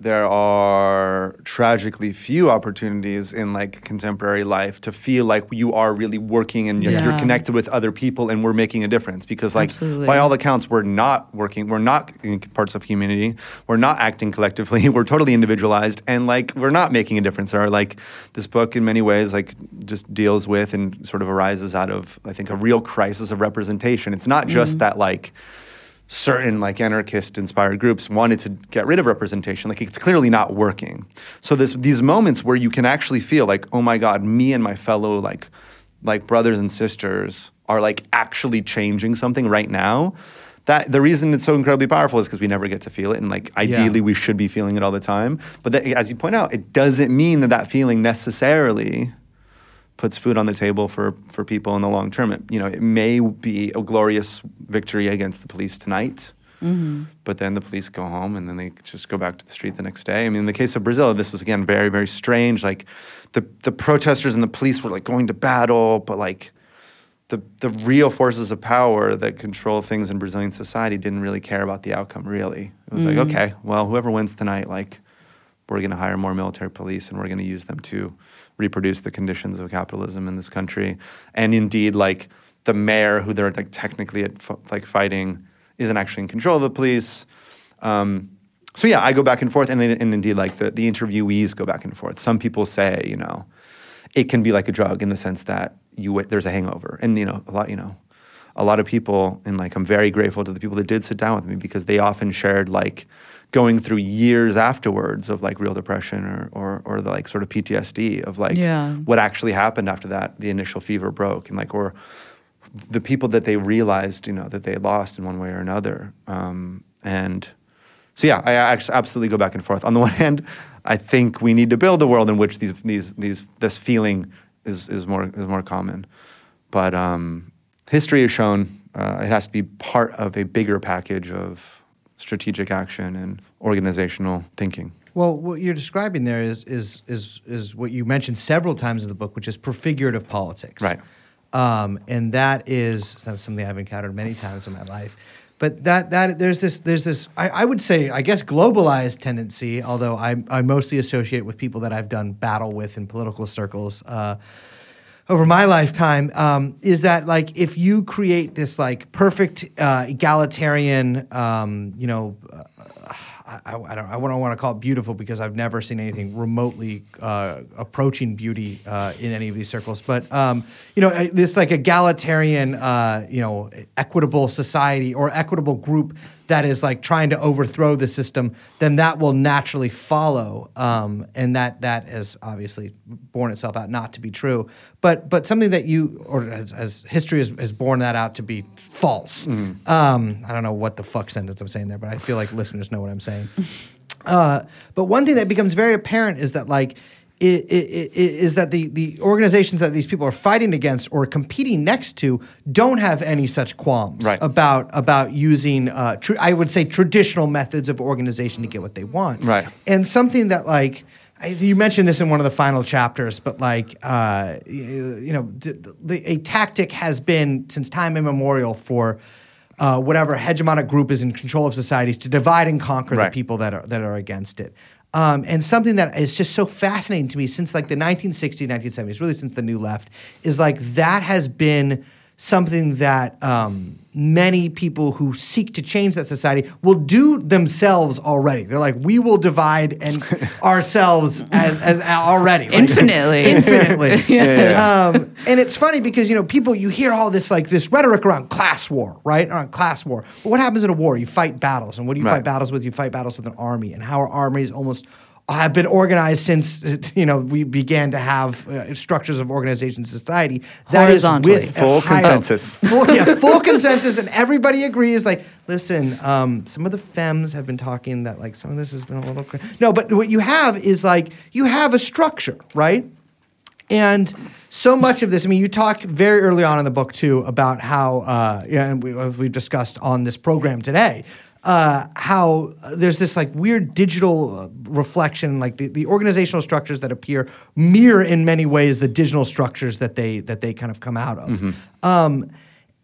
there are tragically few opportunities in like contemporary life to feel like you are really working and you're, you're connected with other people and we're making a difference because like Absolutely. by all accounts we're not working we're not in parts of community we're not acting collectively *laughs* we're totally individualized and like we're not making a difference. Or like this book in many ways like just deals with and sort of arises out of i think a real crisis of representation. It's not just mm-hmm. that like certain like anarchist inspired groups wanted to get rid of representation. Like it's clearly not working. So this these moments where you can actually feel like oh my god me and my fellow like like brothers and sisters are like actually changing something right now that the reason it's so incredibly powerful is because we never get to feel it and like ideally we should be feeling it all the time. But that, as you point out it doesn't mean that that feeling necessarily puts food on the table for, for people in the long term. It, you know, it may be a glorious victory against the police tonight, mm-hmm. but then the police go home and then they just go back to the street the next day. I mean, in the case of Brazil, this was again very, very strange. Like the, the protesters and the police were like going to battle, but like the, the real forces of power that control things in Brazilian society didn't really care about the outcome, really. It was like, mm. okay, well, whoever wins tonight, like, we're going to hire more military police and we're going to use them to reproduce the conditions of capitalism in this country. And indeed, like, the mayor, who they're like technically at, like fighting, isn't actually in control of the police. Um, so yeah, I go back and forth, and, and indeed, like the, the interviewees go back and forth. Some people say, you know, it can be like a drug in the sense that you there's a hangover, and you know, a lot, you know, a lot of people, and like I'm very grateful to the people that did sit down with me because they often shared like going through years afterwards of like real depression or or, or the like sort of PTSD of like Yeah. what actually happened after that the initial fever broke and like or the people that they realized you know that they lost in one way or another. Um, and so yeah I actually absolutely go back and forth. On the *laughs* one hand I think we need to build a world in which these these these this feeling is is more is more common. But um, history has shown uh, it has to be part of a bigger package of strategic action and organizational thinking Well, what you're describing there is is is is what you mentioned several times in the book, which is prefigurative politics. Right. Um, and that is that's something I've encountered many times in my life. But that that there's this there's this I, I would say I guess globalized tendency, although I I mostly associate with people that I've done battle with in political circles. Uh, over my lifetime um, is that like if you create this like perfect uh, egalitarian um, you know uh, I, I don't I don't want to call it beautiful because I've never seen anything remotely uh, approaching beauty uh, in any of these circles but um, you know this like egalitarian uh, you know equitable society or equitable group that is like trying to overthrow the system, then that will naturally follow, um, and that that has obviously borne itself out not to be true. But but something that you or as, as history has, has borne that out to be false. Um, I don't know what the fuck sentence I'm saying there, but I feel like listeners know what I'm saying. *laughs* Uh, but one thing that becomes very apparent is that like is that the the organizations that these people are fighting against or competing next to don't have any such qualms Right. about about using uh, tr- I would say traditional methods of organization to get what they want. Right. And something that like. I, you mentioned this in one of the final chapters, but like, uh, you, know, the, the, a tactic has been since time immemorial for uh, whatever hegemonic group is in control of societies to divide and conquer Right. the people that are that are against it. Um, and something that is just so fascinating to me since like the 1960s, 1970s, really since the New Left, is like that has been something that um, many people who seek to change that society will do themselves already. They're like, we will divide and *laughs* ourselves as, as already Like, Infinitely. infinitely. *laughs* Yes. Um, and it's funny because you know people you hear all this like this rhetoric around class war, right? Around class war. But what happens in a war? You fight battles, and what do you Right. fight battles with? You fight battles with an army, and how our armies almost have been organized since you know we began to have uh, structures of organization in society. That is Horizontally. with Full high- consensus. Full, yeah, full consensus, and everybody agrees. Like, listen, um, some of the fems have been talking that like some of this has been a little cra- no, but what you have is like you have a structure, right? And so much of this, I mean, you talk very early on in the book too about how, uh, yeah, and we, we've discussed on this program today, uh, how there's this like weird digital uh, reflection, like the, the organizational structures that appear mirror in many ways the digital structures that they that they kind of come out of. Um,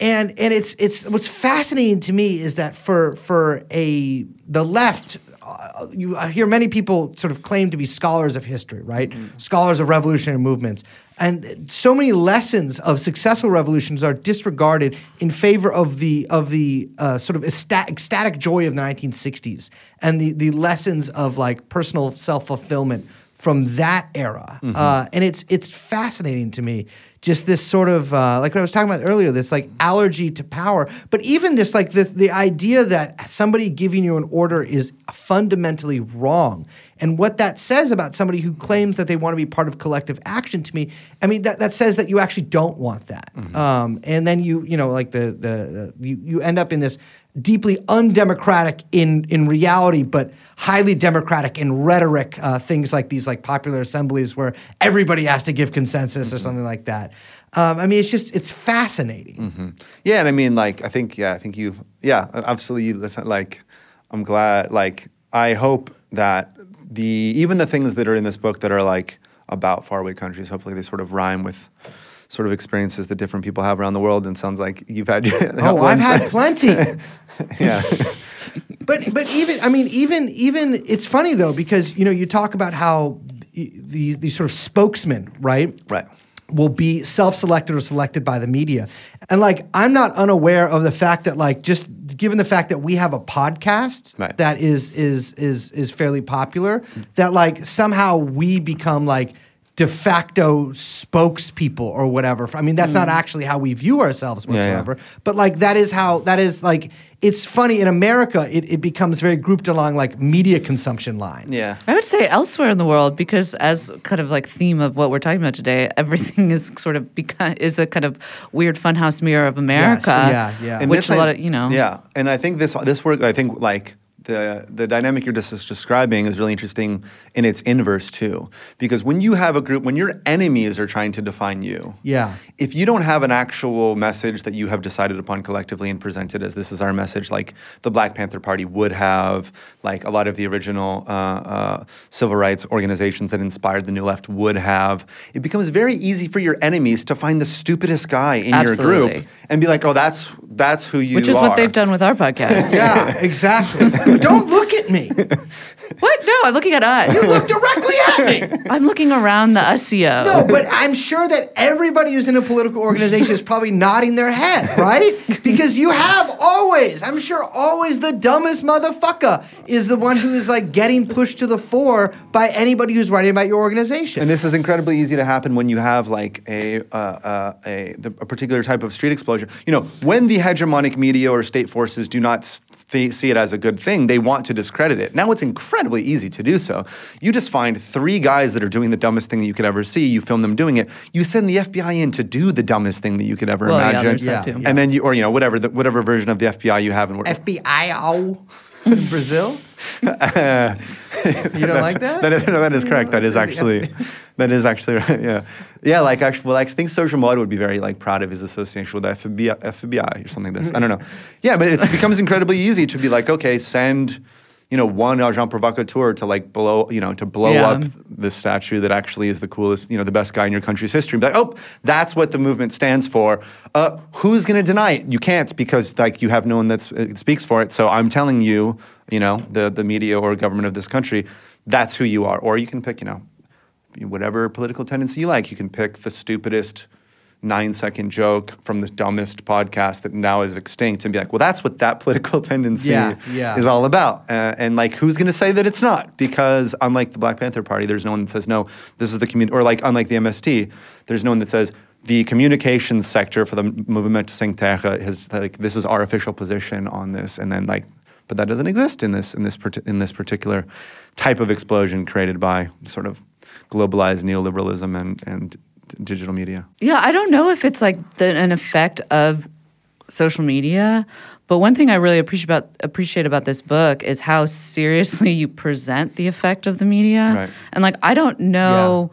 and and it's it's what's fascinating to me is that for for a the left uh, you I hear many people sort of claim to be scholars of history, right? Scholars of revolutionary movements. And so many lessons of successful revolutions are disregarded in favor of the of the uh, sort of ecstatic, ecstatic joy of the 1960s and the the lessons of like personal self fulfillment from that era. Uh, and it's it's fascinating to me just this sort of uh, like what I was talking about earlier, this like allergy to power, but even this like the the idea that somebody giving you an order is fundamentally wrong, and what that says about somebody who claims that they want to be part of collective action. To me, I mean that that says that you actually don't want that, um, and then you you know like the the, the you you end up in this deeply undemocratic in in reality, but highly democratic in rhetoric. Uh, things like these, like popular assemblies, where everybody has to give consensus or something like that. Um, I mean, it's just it's fascinating. Yeah, and I mean, like, I think, yeah, I think you, yeah, absolutely. Listen, like, I'm glad. Like, I hope that the even the things that are in this book that are like about faraway countries, hopefully they sort of rhyme with sort of experiences that different people have around the world. And sounds like you've had. *laughs* Oh, I've had plenty. *laughs* yeah. *laughs* but but even I mean even even it's funny though because you know you talk about how the the, sort of spokesman right Right. will be self-selected or selected by the media and like I'm not unaware of the fact that like just given the fact that we have a podcast Right. that is is is is fairly popular that like somehow we become like de facto spokespeople or whatever. I mean, that's not actually how we view ourselves Mm. yeah. whatsoever. But like that is how that is like it's funny in America it, it becomes very grouped along like media consumption lines. Yeah. I would say elsewhere in the world because as kind of like theme of what we're talking about today, everything *laughs* is sort of become is a kind of weird funhouse mirror of America. yeah, yeah. And Which a a I- lot of you know. Yeah, and I think this this work. I think like the the dynamic you're just describing is really interesting in its inverse too, because when you have a group, when your enemies are trying to define you, Yeah. if you don't have an actual message that you have decided upon collectively and presented as this is our message, like the Black Panther Party would have, like a lot of the original uh, uh, civil rights organizations that inspired the New Left would have, it becomes very easy for your enemies to find the stupidest guy in your group and be like, oh, that's that's who you are. Which is are. what they've done with our podcast. *laughs* Yeah, exactly. *laughs* Don't look at me. *laughs* What? No, I'm looking at us. You look directly at me. *laughs* I'm looking around the SEO. No, but I'm sure that everybody who's in a political organization is probably nodding their head, right? *laughs* Because you have always, I'm sure always the dumbest motherfucker is the one who is like getting pushed to the fore by anybody who's writing about your organization. And this is incredibly easy to happen when you have like a uh, uh, a, the, a particular type of street explosion. You know, when the hegemonic media or state forces do not th- see it as a good thing, they want to discredit it. Now it's incredibly easy to do so. You just find three guys that are doing the dumbest thing that you could ever see. You film them doing it. You send the FBI in to do the dumbest thing that you could ever Well, yeah, imagine. there's that too. And then you, or you know, whatever the, whatever version of the FBI you have, and what, FBI in Brazil? *laughs* you don't like that? That is, no, that is correct. That is actually, that is actually right. *laughs* Yeah, yeah. Like actually, well, I think Sergio Moro would be very like proud of his association with the FBI, FBI or something like this. I don't know. *laughs* Yeah, but it becomes incredibly easy to be like, okay, send, you know, one agent provocateur to like blow, you know, to blow Yeah. up the statue that actually is the coolest, you know, the best guy in your country's history. Be like, oh, that's what the movement stands for. Uh, who's going to deny it? You can't because like you have no one that uh, speaks for it. So I'm telling you, you know, the the media or government of this country, that's who you are. Or you can pick, you know, whatever political tendency you like. You can pick the stupidest nine second joke from the dumbest podcast that now is extinct and be like, well, that's what that political *laughs* tendency Yeah, yeah. is all about. Uh, and like, who's going to say that it's not? Because unlike the Black Panther Party, there's no one that says, no, this is the community, or like, unlike the MST, there's no one that says, the communications sector for the Movimento Sem Terra has like this is our official position on this, and then like, but that doesn't exist in this in this in this particular type of explosion created by sort of globalized neoliberalism and and digital media. Yeah, I don't know if it's like the, an effect of social media, but one thing I really appreciate about appreciate about this book is how seriously you present the effect of the media. Right. And like, I don't know.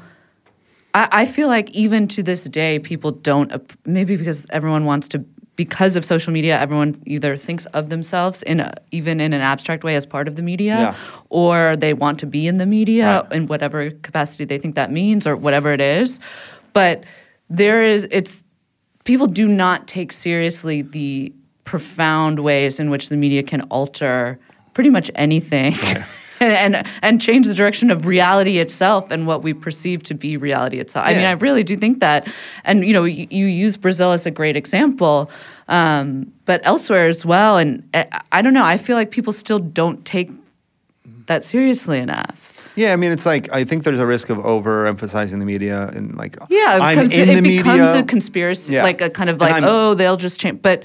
I, I feel like even to this day, people don't. Maybe because everyone wants to. Because of social media, everyone either thinks of themselves in a, even in an abstract way as part of the media, Yeah. or they want to be in the media Right. in whatever capacity they think that means or whatever it is. But there is it's people do not take seriously the profound ways in which the media can alter pretty much anything. *laughs* And, and change the direction of reality itself and what we perceive to be reality itself. I mean, I really do think that. And you know, you, you use Brazil as a great example, um, but elsewhere as well. And I, I don't know. I feel like people still don't take that seriously enough. Yeah, I mean, it's like I think there's a risk of overemphasizing the media and like Yeah, it I'm becomes, in it the becomes media. a conspiracy, Yeah. like a kind of like, I'm- oh, they'll just change. But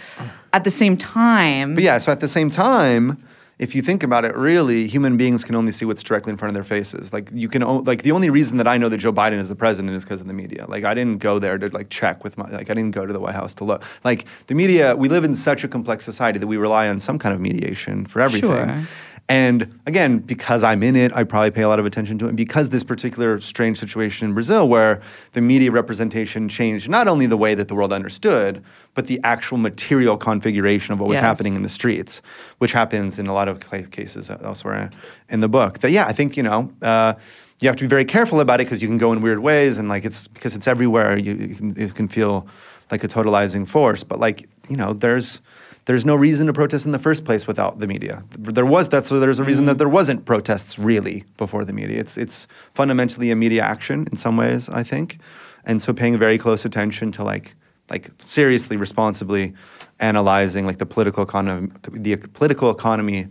at the same time, But yeah, so at the same time, if you think about it, really, human beings can only see what's directly in front of their faces. Like you can, o- like the only reason that I know that Joe Biden is the president is because of the media. Like I didn't go there to like check with my, like I didn't go to the White House to look. Like the media, we live in such a complex society that we rely on some kind of mediation for everything. Sure. And again, because I'm in it, I probably pay a lot of attention to it. And because this particular strange situation in Brazil, where the media representation changed not only the way that the world understood, but the actual material configuration of what was Yes. happening in the streets, which happens in a lot of cases elsewhere in the book. That yeah, I think you know. Uh, you have to be very careful about it because you can go in weird ways, and like it's because it's everywhere. You, you, can, it can feel like a totalizing force, but like you know, there's there's no reason to protest in the first place without the media. There was that's so there's a reason that mm-hmm. there wasn't protests really before the media. It's it's fundamentally a media action in some ways, I think, and so paying very close attention to like like seriously, responsibly analyzing like the political economy, the political economy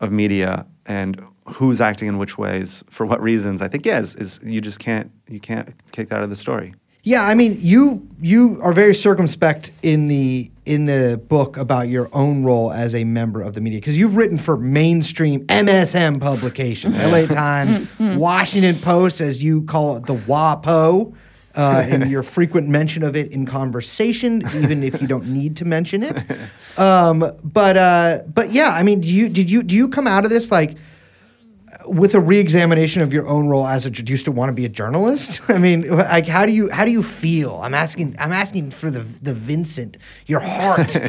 of media and who's acting in which ways for what reasons. I think yes, is you just can't you can't kick that out of the story. Yeah, I mean, you you are very circumspect in the in the book about your own role as a member of the media because you've written for mainstream MSM publications, LA Times, Washington Post, as you call it, the WAPO. Uh, and your *laughs* frequent mention of it in conversation, even if you don't need to mention it. *laughs* Um, but uh, but yeah, I mean, do you did you do you come out of this like with a reexamination of your own role as a do you still want to be a journalist? *laughs* I mean, like how do you how do you feel? I'm asking I'm asking for the the Vincent, your heart. *laughs*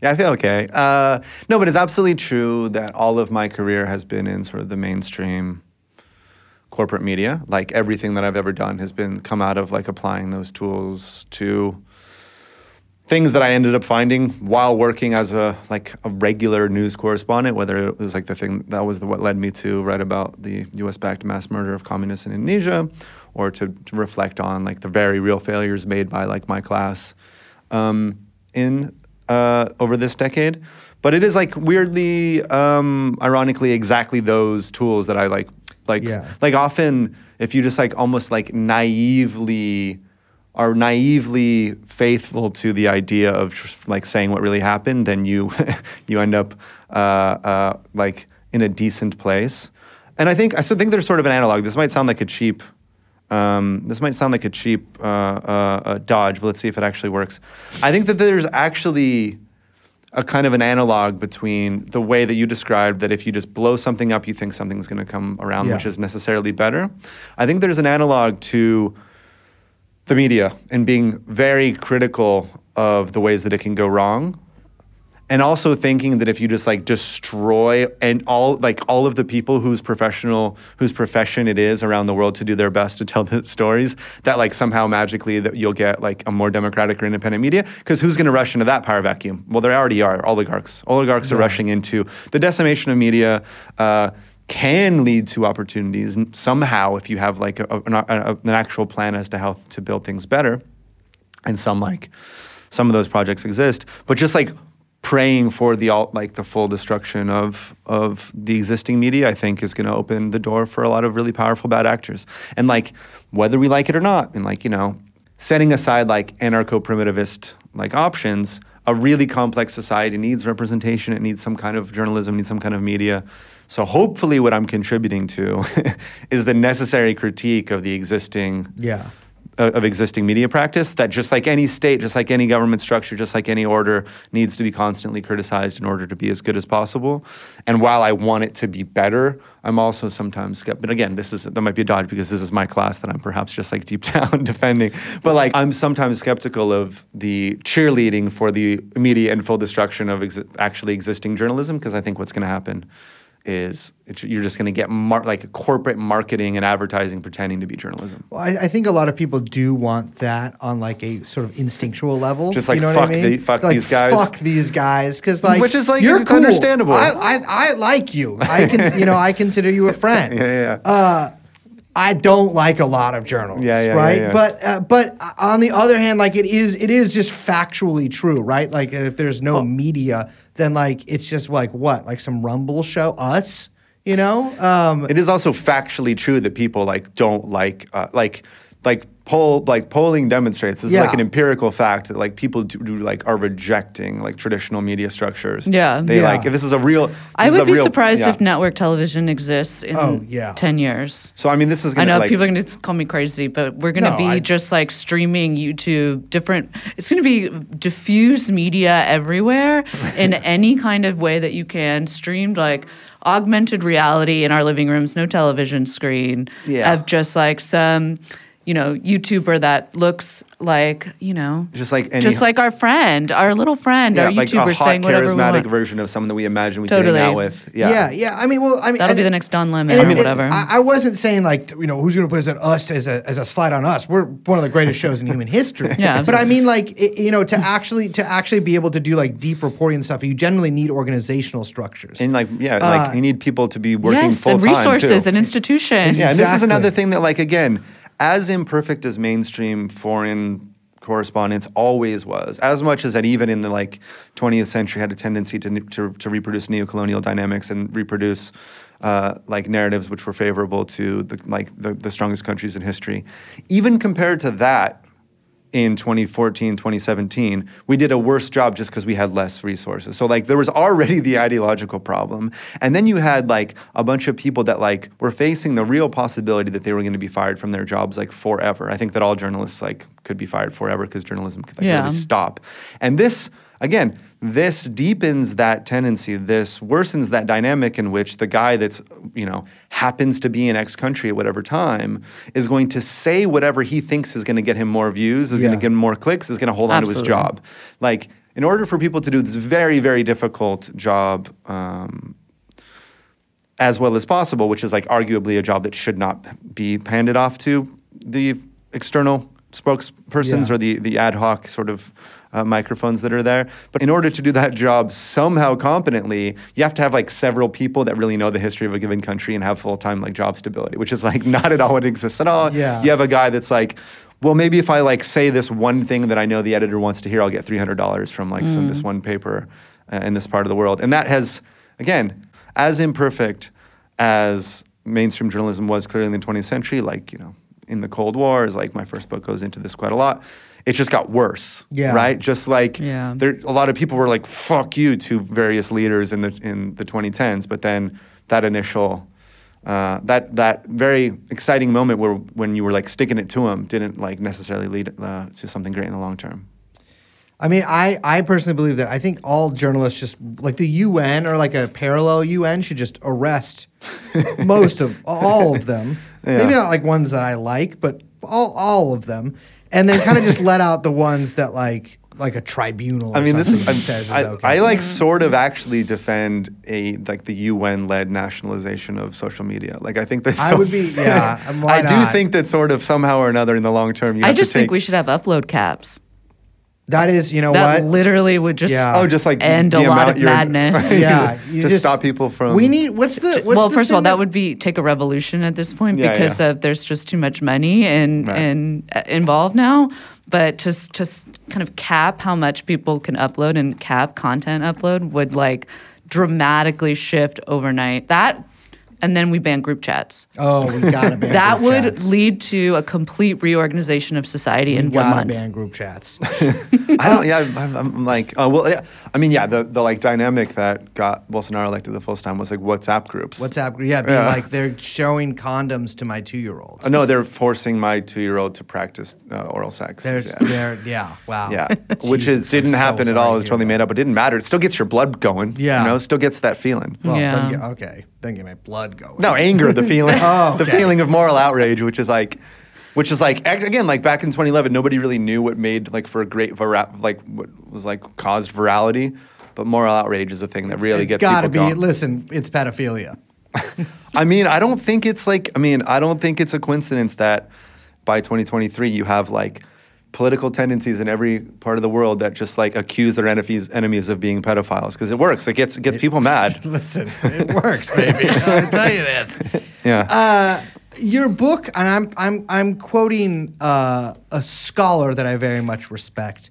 Yeah, I feel okay. Uh, no, but it's absolutely true that all of my career has been in sort of the mainstream corporate media. Like everything that I've ever done has been come out of like applying those tools to things that I ended up finding while working as a like a regular news correspondent. Whether it was like the thing that was the, what led me to write about the U.S. backed mass murder of communists in Indonesia, or to, to reflect on like the very real failures made by like my class um, in uh, over this decade. But it is like weirdly, um, ironically, exactly those tools that I like. Like, Yeah. like often, if you just like almost like naively are naively faithful to the idea of like saying what really happened, then you *laughs* you end up uh, uh, like in a decent place. And I think I still think there's sort of an analog. This might sound like a cheap. Um, this might sound like a cheap uh, uh, uh, dodge, but let's see if it actually works. I think that there's actually a kind of an analog between the way that you described that if you just blow something up, you think something's going to come around, Yeah. which is necessarily better. I think there's an analog to the media and being very critical of the ways that it can go wrong. And also thinking that if you just like destroy and all like all of the people whose professional whose profession it is around the world to do their best to tell the stories that like somehow magically that you'll get like a more democratic or independent media because who's going to rush into that power vacuum? Well there already are oligarchs. Oligarchs are rushing into the decimation of media uh, can lead to opportunities somehow if you have like a, a- an, a- an actual plan as to how to build things better and some like some of those projects exist, but just like praying for the alt, like the full destruction of of the existing media, I think is going to open the door for a lot of really powerful bad actors. And like whether we like it or not, and like you know, setting aside like anarcho primitivist like options, a really complex society needs representation. It needs some kind of journalism, it needs some kind of media. So hopefully, what I'm contributing to *laughs* is the necessary critique of the existing Yeah. of of existing media practice that just like any state, just like any government structure, just like any order needs to be constantly criticized in order to be as good as possible. And while I want it to be better, I'm also sometimes skeptical. But again, this is that might be a dodge because this is my class that I'm perhaps just like deep *laughs* down defending. But like I'm sometimes skeptical of the cheerleading for the immediate and full destruction of exi- actually existing journalism because I think what's going to happen is you're just going to get mar- like corporate marketing and advertising pretending to be journalism. Well, I, I think a lot of people do want that on like a sort of instinctual level. Just like, you know fuck what I mean? the- fuck Like, these guys. Fuck these guys, because like Which is, like, you're it's cool. understandable. I, I I like you. I can you know I consider you a friend. *laughs* Yeah, yeah, yeah. Uh, I don't like a lot of journalists, Yeah, yeah, right? yeah. But uh, but on the other hand, like it is it is just factually true, right? Like if there's no media, then like it's just like what, like some Rumble show, us, you know? Um, it is also factually true that people like don't like uh, like like poll like polling demonstrates this is like an empirical fact that like people do, do like are rejecting like traditional media structures. Yeah. they Yeah. like this is a real. I would be real- surprised yeah. if network television exists in Oh, yeah. 10 years. So I mean, this is I gonna know like, people are going to call me crazy, but we're going to No, be I- just like streaming YouTube, different. It's going to be diffuse media everywhere *laughs* in any kind of way that you can, streamed like augmented reality in our living rooms, no television screen, Yeah. of just like some, you know, YouTuber that looks like, you know, Just like any- just like our friend, our little friend, yeah, our like YouTuber a hot saying whatever we charismatic want. version of someone that we imagine we Totally. could hang out with. Yeah, yeah, yeah. I mean, well, I mean, That'll and be it- the next Don Lemon And or it- it- whatever. I, I wasn't saying like you know who's going to put us at us as a as a slide on us. We're one of the greatest shows in *laughs* human history. Yeah, but I mean like it, you know to actually to actually be able to do like deep reporting and stuff, you generally need organizational structures. and like yeah, Uh, like you need people to be working yes, full and time resources too. and institutions. Yeah, and this is another thing that, like, again, as imperfect as mainstream foreign correspondence always was, as much as that even in the like 20th century had a tendency to to, to reproduce neocolonial dynamics and reproduce uh, like narratives which were favorable to the like the, the strongest countries in history. Even compared to that, in 2014, 2017, we did a worse job just because we had less resources. So like there was already the ideological problem. And then you had like a bunch of people that like were facing the real possibility that they were going to be fired from their jobs like forever. I think that all journalists like could be fired forever because journalism could like Yeah. really stop. And this again, this deepens that tendency. This worsens that dynamic in which the guy that's, you know, happens to be in X country at whatever time is going to say whatever he thinks is going to get him more views, is going to get him more clicks, is going to hold on to his job. Like, in order for people to do this very, very difficult job, um, as well as possible, which is like arguably a job that should not be handed off to the external spokespersons Yeah. or the, the ad hoc sort of uh, microphones that are there. But in order to do that job somehow competently, you have to have like several people that really know the history of a given country and have full time like job stability, which is like *laughs* not at all what exists at all. Yeah. You have a guy that's like, well, maybe if I like say this one thing that I know the editor wants to hear, I'll get three hundred dollars from like some, this one paper uh, in this part of the world, and that has again as imperfect as mainstream journalism was clearly in the 20th century, like you know in the Cold War, is like my first book goes into this quite a lot. It just got worse, Yeah. right? Just like Yeah. there, a lot of people were like "fuck you" to various leaders in the in the 2010s, but then that initial uh, that that very exciting moment where when you were like sticking it to them didn't like necessarily lead uh, to something great in the long term. I mean, I, I personally believe that I think all journalists just like the UN or like a parallel UN should just arrest most of all of them. *laughs* Yeah. Maybe not like ones that I like, but all all of them, and then kind of just let out the ones that like like a tribunal. I mean, this is something I'm, says is I, okay. I like sort of actually defend a like the UN led nationalization of social media. Like I think that I would be- yeah, *laughs* why I do think that sort of somehow or another in the long term. You I have just to take, think we should have upload caps. That is you know That what literally would just Yeah. Oh, just like end the a lot amount of you're- madness. *laughs* yeah *laughs* you just, stop people from. We need what's the what's well, the first of all, thing that would be take a revolution at this point Yeah, because yeah. of there's just too much money and Right. and uh, involved now. but to s- to s- kind of cap how much people can upload and cap content upload would like dramatically shift overnight. That and then we ban group chats. Oh, we gotta ban *laughs* that group would chats. lead to a complete reorganization of society We in one gotta month. ban group chats. *laughs* I don't. Yeah, I'm, I'm like, oh well. Yeah, I mean, yeah, the, the like dynamic that got Bolsonaro elected the first time was like WhatsApp groups. WhatsApp, yeah, being Yeah. like they're showing condoms to my two-year-old. Uh, no, they're forcing my two-year-old to practice uh, oral sex. They're, yeah. they're, yeah, wow. Yeah, *laughs* which Jesus, is didn't I'm so happen at all. to It was totally made up. It didn't matter. It still gets your blood going. Yeah. you know, it still gets that feeling. Well, Yeah. doesn't okay, doesn't get my blood going. No, anger, the *laughs* feeling, Oh, the feeling of moral outrage, which is like, which is like again, like back in 2011, nobody really knew what made like for a great vira- like what was like caused virality, but moral outrage is a thing that really it's gets gotta people be. going. Listen, it's pedophilia. *laughs* I mean, I don't think it's like, I mean, I don't think it's a coincidence that by 2023 you have like political tendencies in every part of the world that just like accuse their enemies enemies of being pedophiles because it works. It gets it gets people mad. *laughs* Listen, it works, baby. *laughs* I'll tell you this. Yeah. Uh, your book, and I'm I'm I'm quoting uh, a scholar that I very much respect.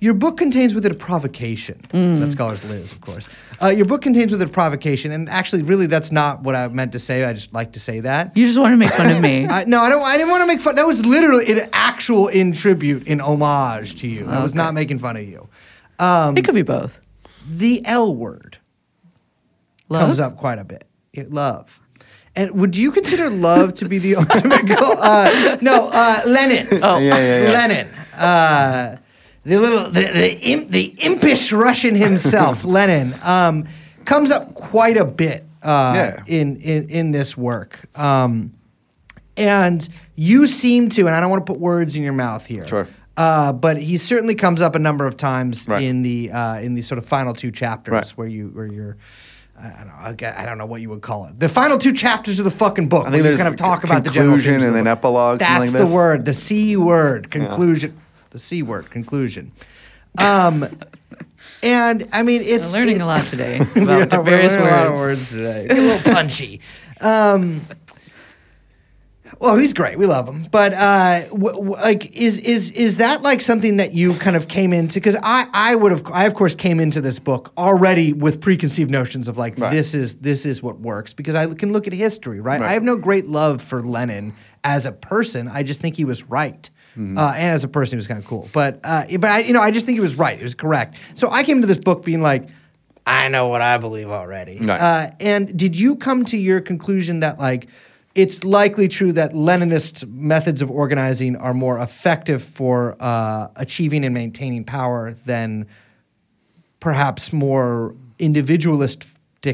Your book contains within a provocation. That scholar's Liz, of course. Uh, your book contains within a provocation, and actually, really, that's not what I meant to say. I just like to say that. You just want to make fun of me. *laughs* I, no, I don't. I didn't want to make fun. That was literally an actual in tribute, in homage to you. I was not making fun of you. Um, it could be both. The L word Love? comes up quite a bit. It, love. And would you consider love to be the *laughs* ultimate goal? Uh, no, uh, Lenin. Oh. Yeah, yeah, yeah. Lenin. Uh, the little, the, the, imp, the impish Russian *laughs* himself, Lenin, um, comes up quite a bit uh, Yeah. in, in, in this work. Um, and you seem to, and I don't want to put words in your mouth here. Sure. Uh, but he certainly comes up a number of times Right. in the uh, in the sort of final two chapters Right. where you where you're. I don't, know, I don't know what you would call it. The final two chapters of the fucking book. I think you there's kind of talk about the conclusion and the then epilogue, something That's like the word. The C word. Conclusion. The C word. Conclusion. Um, and I mean, it's I'm learning it- a lot today *laughs* we about are- we're various learning words. A lot of words today. a little punchy. Um, well, he's great. We love him. But uh, w- w- like, is is is that like something that you kind of came into? Because I I would have I of course came into this book already with preconceived notions of like Right. this is this is what works because I can look at history, right? Right. I have no great love for Lenin as a person. I just think he was right. Mm-hmm. Uh, and as a person, he was kind of cool. But uh, but I, you know, I just think he was right. It was correct. So I came to this book being like, I know what I believe already. Right. Uh, and did you come to your conclusion that like it's likely true that Leninist methods of organizing are more effective for uh, achieving and maintaining power than perhaps more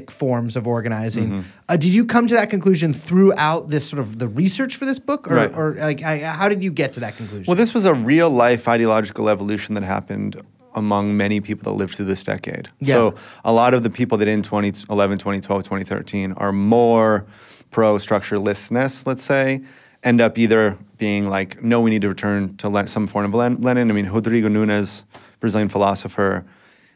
forms of organizing. Mm-hmm. Uh, did you come to that conclusion throughout this sort of the research for this book, or, Right. or like I, how did you get to that conclusion? Well, this was a real life ideological evolution that happened among many people that lived through this decade. Yeah. So a lot of the people that in 2011, 2012, 2013 are more pro structurelessness, let's say, end up either being like, no, we need to return to Len- some form of Len- Lenin. I mean, Rodrigo Nunes, Brazilian philosopher,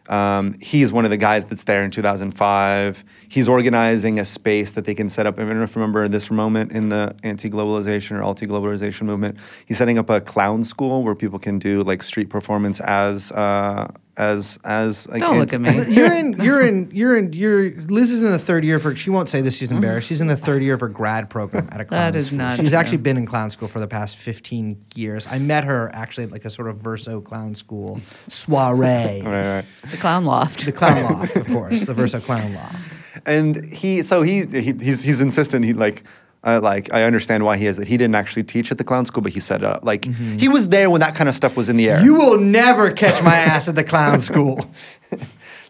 um, he's one of the guys that's there in 2005. He's organizing a space that they can set up. I don't know if you remember this moment in the anti-globalization or anti-globalization movement. He's setting up a clown school where people can do like street performance as uh, as as like Don't look at me. *laughs* you're in you're in *laughs* you're in you're Liz is in the third year of her she won't say this she's mm-hmm. embarrassed she's in the third year of her grad program at a *laughs* clown That is school. not she's true. actually been in clown school for the past 15 years I met her actually at like a sort of Verso clown school soiree Right, right. The clown loft. the clown loft of course the Verso clown loft and he so he, he he's he's insistent he like uh, like I understand why he is that he didn't actually teach at the clown school but he set it up like he was there when that kind of stuff was in the air. You will never catch my ass at the clown school. *laughs*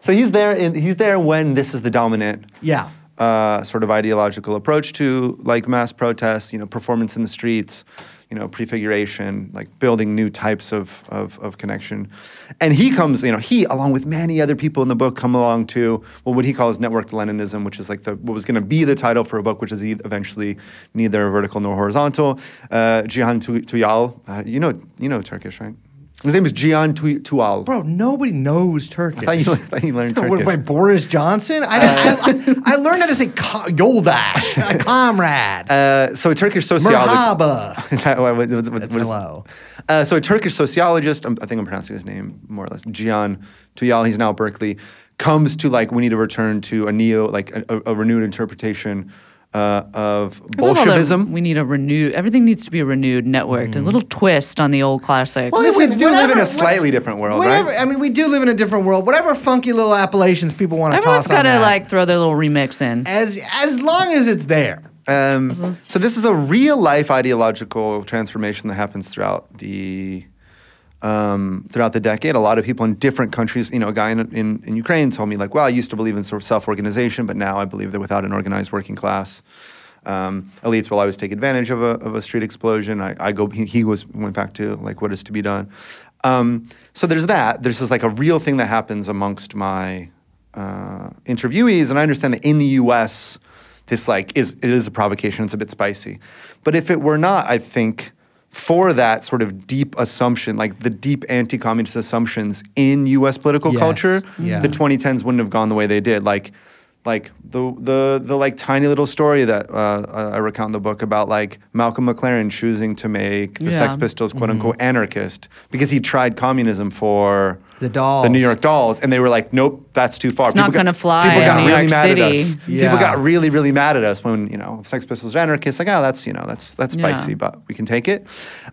So he's there in, he's there when this is the dominant yeah. uh, sort of ideological approach to like mass protests, you know, performance in the streets, you know, prefiguration, like building new types of, of, of connection. And he comes, you know, he, along with many other people in the book, come along to well, what he calls networked Leninism, which is like the what was going to be the title for a book, which is eventually neither vertical nor horizontal. Uh, Cihan Tuğal, uh, you know, you know Turkish, right? His name is Cihan Tu- Tuğal. bro nobody knows Turkish I thought you, I thought you learned *laughs* What, Turkish. by Boris Johnson? I, didn't- I, I learned how to say co- Yoldash, a *laughs* comrade. Uh, so a Turkish sociology. Merhaba. *laughs* Is that what, what, what, what hello. Uh, so a Turkish sociologist, I'm, I think I'm pronouncing his name more or less, Cihan Tuğal, he's now at Berkeley, comes to like we need to return to a neo, like a- a renewed interpretation uh, of I the- Bolshevism. We need a renewed. Everything needs to be a renewed, networked, a little twist on the old classics. Well, we do live in a slightly different world, whatever, right? I mean, we do live in a different world. Whatever funky little appellations people want to Everyone's toss on got to that, like throw their little remix in. as as long as it's there. Um, Mm-hmm. So this is a real life ideological transformation that happens throughout the um, throughout the decade. A lot of people in different countries, you know, a guy in, in, in Ukraine told me like, well, I used to believe in sort of self-organization, but now I believe that without an organized working class, um, elites will always take advantage of a, of a street explosion. I, I go, he, he was went back to like what is to be done. Um, so there's that. There's this like a real thing that happens amongst my uh, interviewees, and I understand that in the U.S this like is it is a provocation. It's a bit spicy, but if it were not, I think for that sort of deep assumption, like the deep anti-communist assumptions in U.S. political Yes. culture, Yeah. the 2010s wouldn't have gone the way they did. Like, like the the the like tiny little story that uh, I recount in the book about like Malcolm McLaren choosing to make the Yeah. Sex Pistols quote unquote anarchist because he tried communism for The Dolls. the New York Dolls, and they were like, nope, that's too far. It's not People got- gonna fly People in got New really York mad City. at us. Yeah. People got really, really mad at us when you know Sex Pistols are anarchists. Like, oh, that's you know, that's that's Yeah. spicy, but we can take it.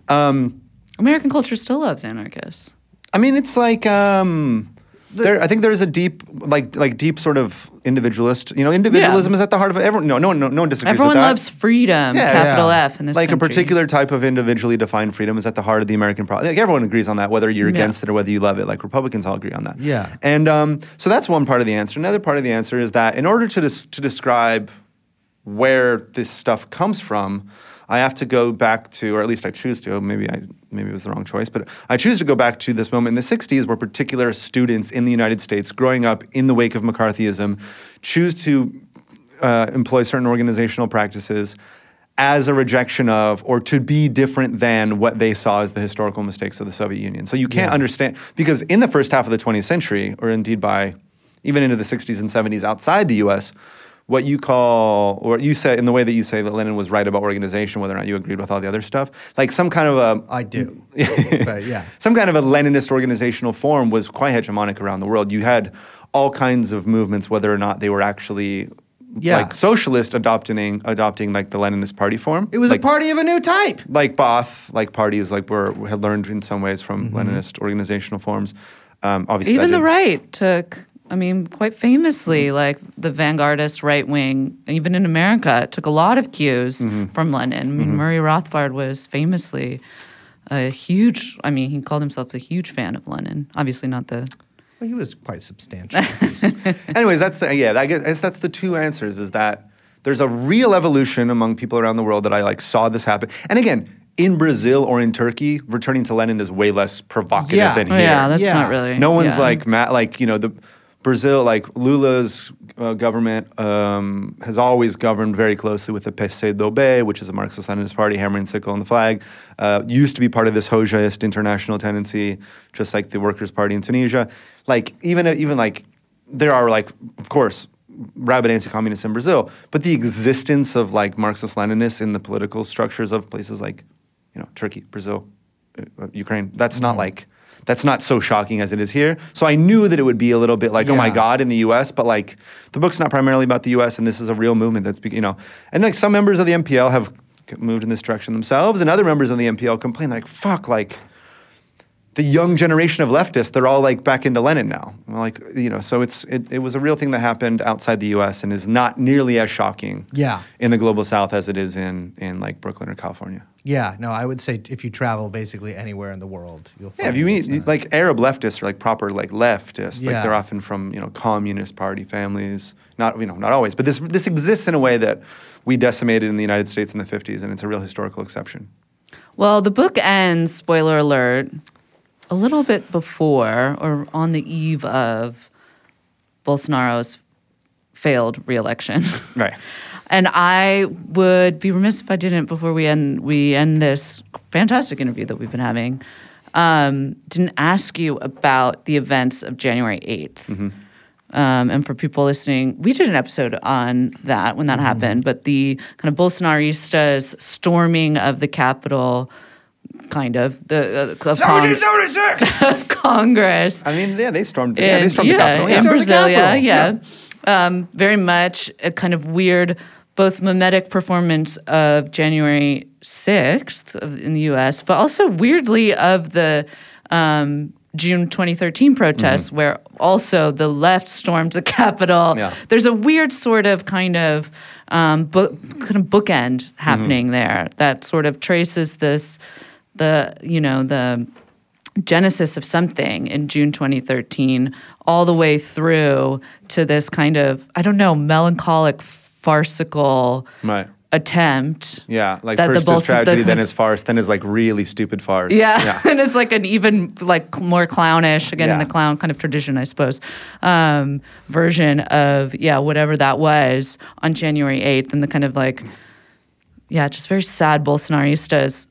Um, American culture still loves anarchists. I mean, it's like um, there. I think there is a deep, like, like deep sort of individualist. You know, individualism is at the heart of it. Everyone, no, no no, no one disagrees Everyone with that. loves freedom, Yeah, capital yeah. F in this like country. a particular type of individually defined freedom is at the heart of the American problem. Like everyone agrees on that, whether you're Yeah. against it or whether you love it. Like Republicans all agree on that. Yeah. And um, so that's one part of the answer. Another part of the answer is that in order to des- to describe where this stuff comes from, I have to go back to, or at least I choose to. Maybe I maybe it was the wrong choice, but I choose to go back to this moment in the '60s where particular students in the United States, growing up in the wake of McCarthyism, choose to uh, employ certain organizational practices as a rejection of or to be different than what they saw as the historical mistakes of the Soviet Union. So you can't understand because in the first half of the 20th century, or indeed by even into the 60s and 70s outside the U.S., what you call or you say in the way that you say that Lenin was right about organization, whether or not you agreed with all the other stuff, like some kind of a I do. *laughs* but yeah. some kind of a Leninist organizational form was quite hegemonic around the world. You had all kinds of movements, whether or not they were actually Yeah. like socialist adopting adopting like the Leninist party form. It was like, a party of a new type. like Both, like parties like were had learned in some ways from Mm-hmm. Leninist organizational forms. Um, obviously, Even the right took, I mean, quite famously, Mm-hmm. like the vanguardist right wing, even in America, took a lot of cues Mm-hmm. from Lenin. I mean, Murray Rothbard was famously a huge, I mean, he called himself a huge fan of Lenin. Obviously, not the. Well, he was quite substantial. *laughs* Anyways, that's the yeah. I guess that's the two answers. Is that there's a real evolution among people around the world that I like saw this happen. And again, in Brazil or in Turkey, returning to Lenin is way less provocative Yeah. than Oh, here. yeah, that's Yeah. not really. No one's yeah. like ma- like you know the Brazil like Lula's uh, government um, has always governed very closely with the PCdoB, which is a Marxist-Leninist party, hammer and sickle on the flag. Uh, used to be part of this Hoxhaist international tendency, just like the Workers' Party in Tunisia. Like even even like there are like of course rabid anti-communists in Brazil, but the existence of like Marxist-Leninists in the political structures of places like you know Turkey, Brazil, uh, Ukraine. That's not like that's not so shocking as it is here. So I knew that it would be a little bit like, oh my god, in the U.S. But like the book's not primarily about the U.S. and this is a real movement that's you know, and like some members of the MPL have moved in this direction themselves, and other members of the MPL complain like, fuck, like the young generation of leftists, they're all like back into Lenin now. Like you know, so it's it, it was a real thing that happened outside the U.S. and is not nearly as shocking Yeah. in the global South as it is in in like Brooklyn or California. yeah, no, I would say if you travel basically anywhere in the world, you'll find Yeah, if you meet uh, like Arab leftists or like proper like leftists, like they're often from you know communist party families. Not you know not always, but this this exists in a way that we decimated in the United States in the '50s, and it's a real historical exception. Well, the book ends, spoiler alert, a little bit before or on the eve of Bolsonaro's failed reelection. *laughs* Right. And I would be remiss if I didn't before we end we end this fantastic interview that we've been having. Um, didn't ask you about the events of January 8th. Um, and for people listening, we did an episode on that when that happened. But the kind of Bolsonaristas storming of the Capitol kind of the uh, of Cong- 1776. *laughs* of Congress. I mean, yeah, they stormed. yeah, they in- stormed the Capitol. in Yeah. Stormed the Brasilia, Capitol, yeah. Um, very much a kind of weird, both mimetic performance of January 6th in the US, but also weirdly of the um, June 2013 protests, where also the left stormed the Capitol. Yeah. There's a weird sort of kind of um, book, kind of bookend happening there that sort of traces this, the you know the genesis of something in June 2013 all the way through to this kind of I don't know melancholic farcical Right. attempt. Yeah, like that the first Bolso- is tragedy, the then is farce, then is like really stupid farce. Yeah, and *laughs* it's like an even like more clownish again in the clown kind of tradition, I suppose, um, version of yeah whatever that was on January eighth, and the kind of like yeah just very sad Bolsonaristas.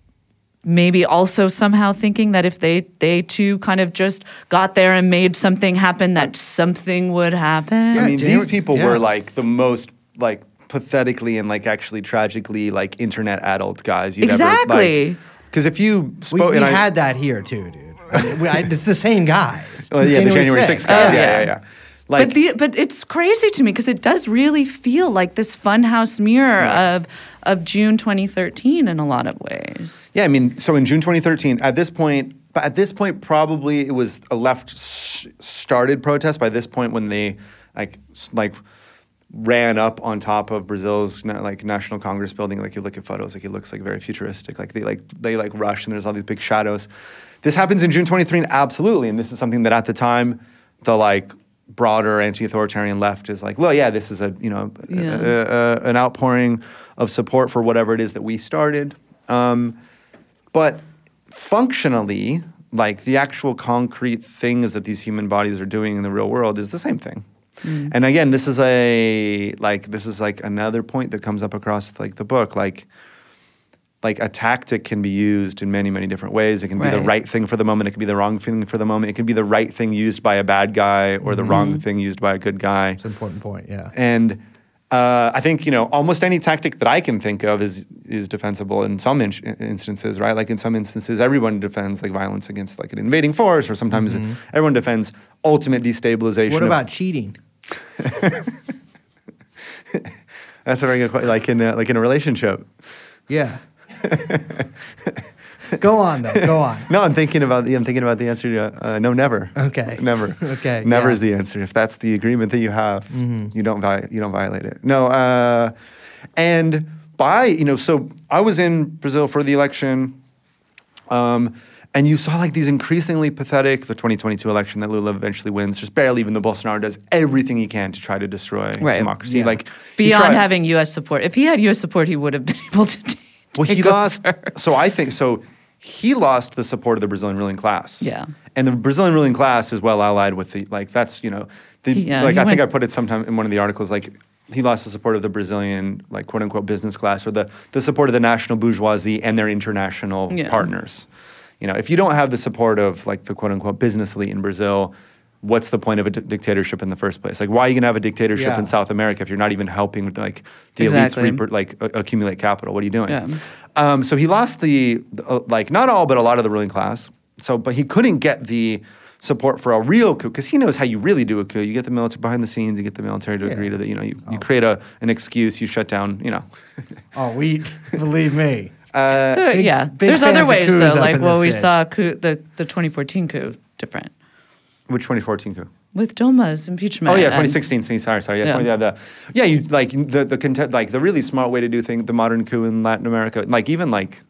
Maybe also somehow thinking that if they they too kind of just got there and made something happen, that something would happen. I mean, January- these people yeah. were like the most like pathetically and like actually tragically like internet adult guys you'd Exactly. ever Because if you spoke, we and I, had that here too, dude. I mean, we- I- it's the same guys. well, yeah, the January 6th guys, Oh, yeah, yeah. yeah, yeah. Like, but the but it's crazy to me because it does really feel like this funhouse mirror of of June 2013 in a lot of ways. Yeah, I mean, so in June 2013, at this point, but at this point, probably it was a left s- started protest. By this point, when they like like ran up on top of Brazil's like National Congress building, like you look at photos, like it looks like very futuristic. Like they like they like rush and there's all these big shadows. This happens in June 23, absolutely, and this is something that at the time, the like broader anti-authoritarian left is like, well, yeah, this is a you know Yeah. a- a- an outpouring of support for whatever it is that we started. Um, but functionally, like the actual concrete things that these human bodies are doing in the real world is the same thing. And again, this is a like this is like another point that comes up across like the book. Like like a tactic can be used in many many different ways. It can be the Right. right thing for the moment. It can be the wrong thing for the moment. It can be the right thing used by a bad guy or the wrong thing used by a good guy. It's an important point. Yeah. And uh, I think you know almost any tactic that I can think of is is defensible in some in- instances, right? Like in some instances, everyone defends like violence against like an invading force, or sometimes everyone defends ultimate destabilization. What of- about cheating? *laughs* that's a very good question. Like in a, like in a relationship. Yeah. Go on though. Go on. *laughs* No, I'm thinking about the I'm thinking about the answer to uh, no, never. Okay. never. *laughs* Okay, never yeah. is the answer. If that's the agreement that you have, Mm-hmm. you don't vi- you don't violate it. No, uh, and by you know, so I was in Brazil for the election, um, and you saw like these increasingly pathetic the 2022 election that Lula eventually wins, just barely. Even though Bolsonaro does everything he can to try to destroy Right. democracy, Yeah. like Beyond having U.S. support, if he had U.S. support, he would have been *laughs* able to. Well, he lost. *laughs* So I think so. He lost the support of the Brazilian ruling class. Yeah. and the Brazilian ruling class is well allied with the like. That's you know, the, Yeah, like I think I put it sometime in one of the articles. Like he lost the support of the Brazilian like quote unquote business class or the the support of the national bourgeoisie and their international Yeah. partners. You know, if you don't have the support of like the quote unquote business elite in Brazil. What's the point of a di- dictatorship in the first place? Like, why are you gonna have a dictatorship Yeah. in South America if you're not even helping with like the Exactly. elites reaper, like a- accumulate capital? What are you doing? Yeah. Um, so he lost the, the- uh, like not all, but a lot of the ruling class. So, but he couldn't get the support for a real coup because he knows how you really do a coup. You get the military behind the scenes. You get the military to Yeah. agree to that. You know, you, you create a an excuse. You shut down. You know, *laughs* Oh, we believe me. *laughs* uh, There- Big- yeah, big there's other ways though, like well, we bitch. saw coup, the the 2014 coup different which 2014 coup? with Dilma's impeachment. Oh yeah, 2016. see, Sorry, sorry. Yeah, Yeah. 20, yeah, the, yeah. You like the the content, like the really smart way to do things. The modern coup in Latin America, like even like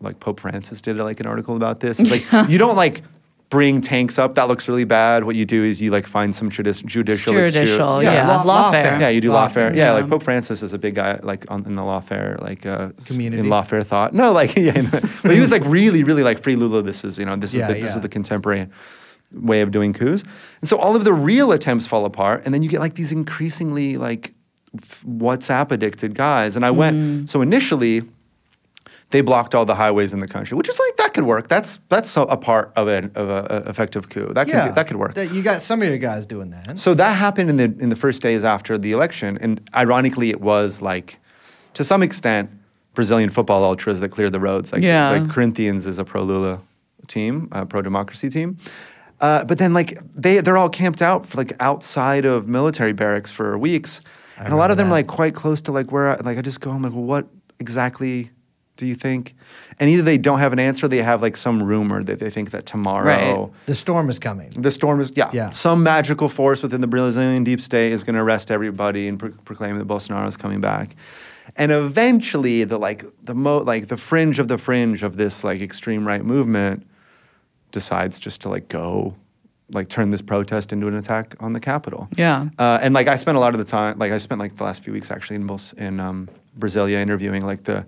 like Pope Francis did like an article about this. It's like you don't like bring tanks up. That looks really bad. What you do is you like find some judici- judicial excuse- Judicial, Yeah, yeah, law- lawfare. lawfare. Yeah, you do Lawfare, lawfare. Yeah, yeah. like Pope Francis is a big guy, like on, in the lawfare, like uh, s- Community. in lawfare thought. No, like *laughs* yeah, but he was like really, really like free Lula. This is you know this is Yeah, the, this yeah. is the contemporary way of doing coups, and so all of the real attempts fall apart, and then you get like these increasingly like f- WhatsApp addicted guys. And I Mm. went so initially. They blocked all the highways in the country, which is like that could work. That's that's a, a part of an of a, a effective coup. That could Yeah, be, that could work. That you got some of your guys doing that. So that happened in the in the first days after the election, and ironically, it was like, to some extent, Brazilian football ultras that cleared the roads. Like, Yeah. like Corinthians is a pro Lula team, a pro democracy team. Uh, but then like they they're all camped out for, like outside of military barracks for weeks, and a lot of them remember like quite close to like where I, like I just go I'm like well, what exactly do you think? And either they don't have an answer, or they have like some rumor that they think that tomorrow Right. The storm is coming. the storm is yeah, Yeah. some magical force within the Brazilian deep state is going to arrest everybody and pro- proclaim that Bolsonaro is coming back. And eventually, the like the mo like the fringe of the fringe of this like extreme right movement decides just to like go like turn this protest into an attack on the Capitol. Yeah. Uh, and like I spent a lot of the time, like I spent like the last few weeks actually in Bols- in um, Brasilia interviewing like the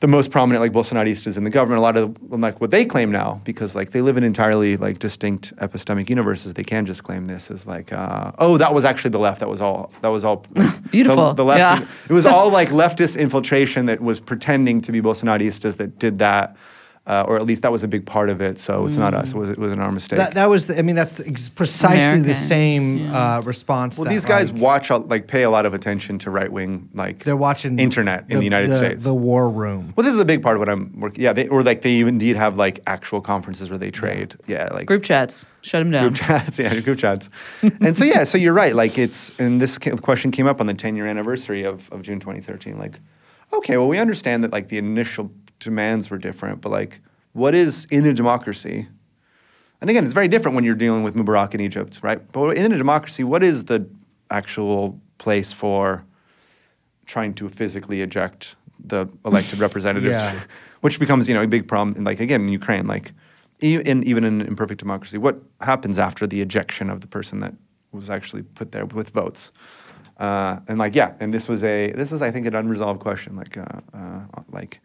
the most prominent like Bolsonaristas in the government. A lot of them, like what they claim now because like they live in entirely like distinct epistemic universes. They can just claim this as like, uh, oh, that was actually the left. That was all. That was all. like, *laughs* Beautiful. The, the left. Yeah. It was *laughs* all like leftist infiltration that was pretending to be Bolsonaristas that did that. Uh, or at least that was a big part of it. So it's not us. It was it was an our mistake. That, that was, the, I mean, that's the, precisely American, the same uh, response. Well, that, these guys like, watch a- like pay a lot of attention to right wing like they're watching internet in the United States. the war room. well, this is a big part of what I'm working. Yeah, they, or like they indeed have like actual conferences where they trade. Yeah, like Group chats. Shut them down. group chats. *laughs* Yeah, group chats. and so yeah, so you're right. Like it's and this question came up on the 10 year anniversary of, of June 2013. Like, okay, well we understand that like the initial demands were different, but like what is in a democracy? And again, it's very different when you're dealing with Mubarak in Egypt, right? But in a democracy, what is the actual place for trying to physically eject the elected *laughs* representatives, Yeah. which becomes you know a big problem. In, like again in Ukraine, like in, even in an imperfect democracy, what happens after the ejection of the person that was actually put there with votes? Uh, and like yeah, and this was a this is I think an unresolved question. Like uh, uh, like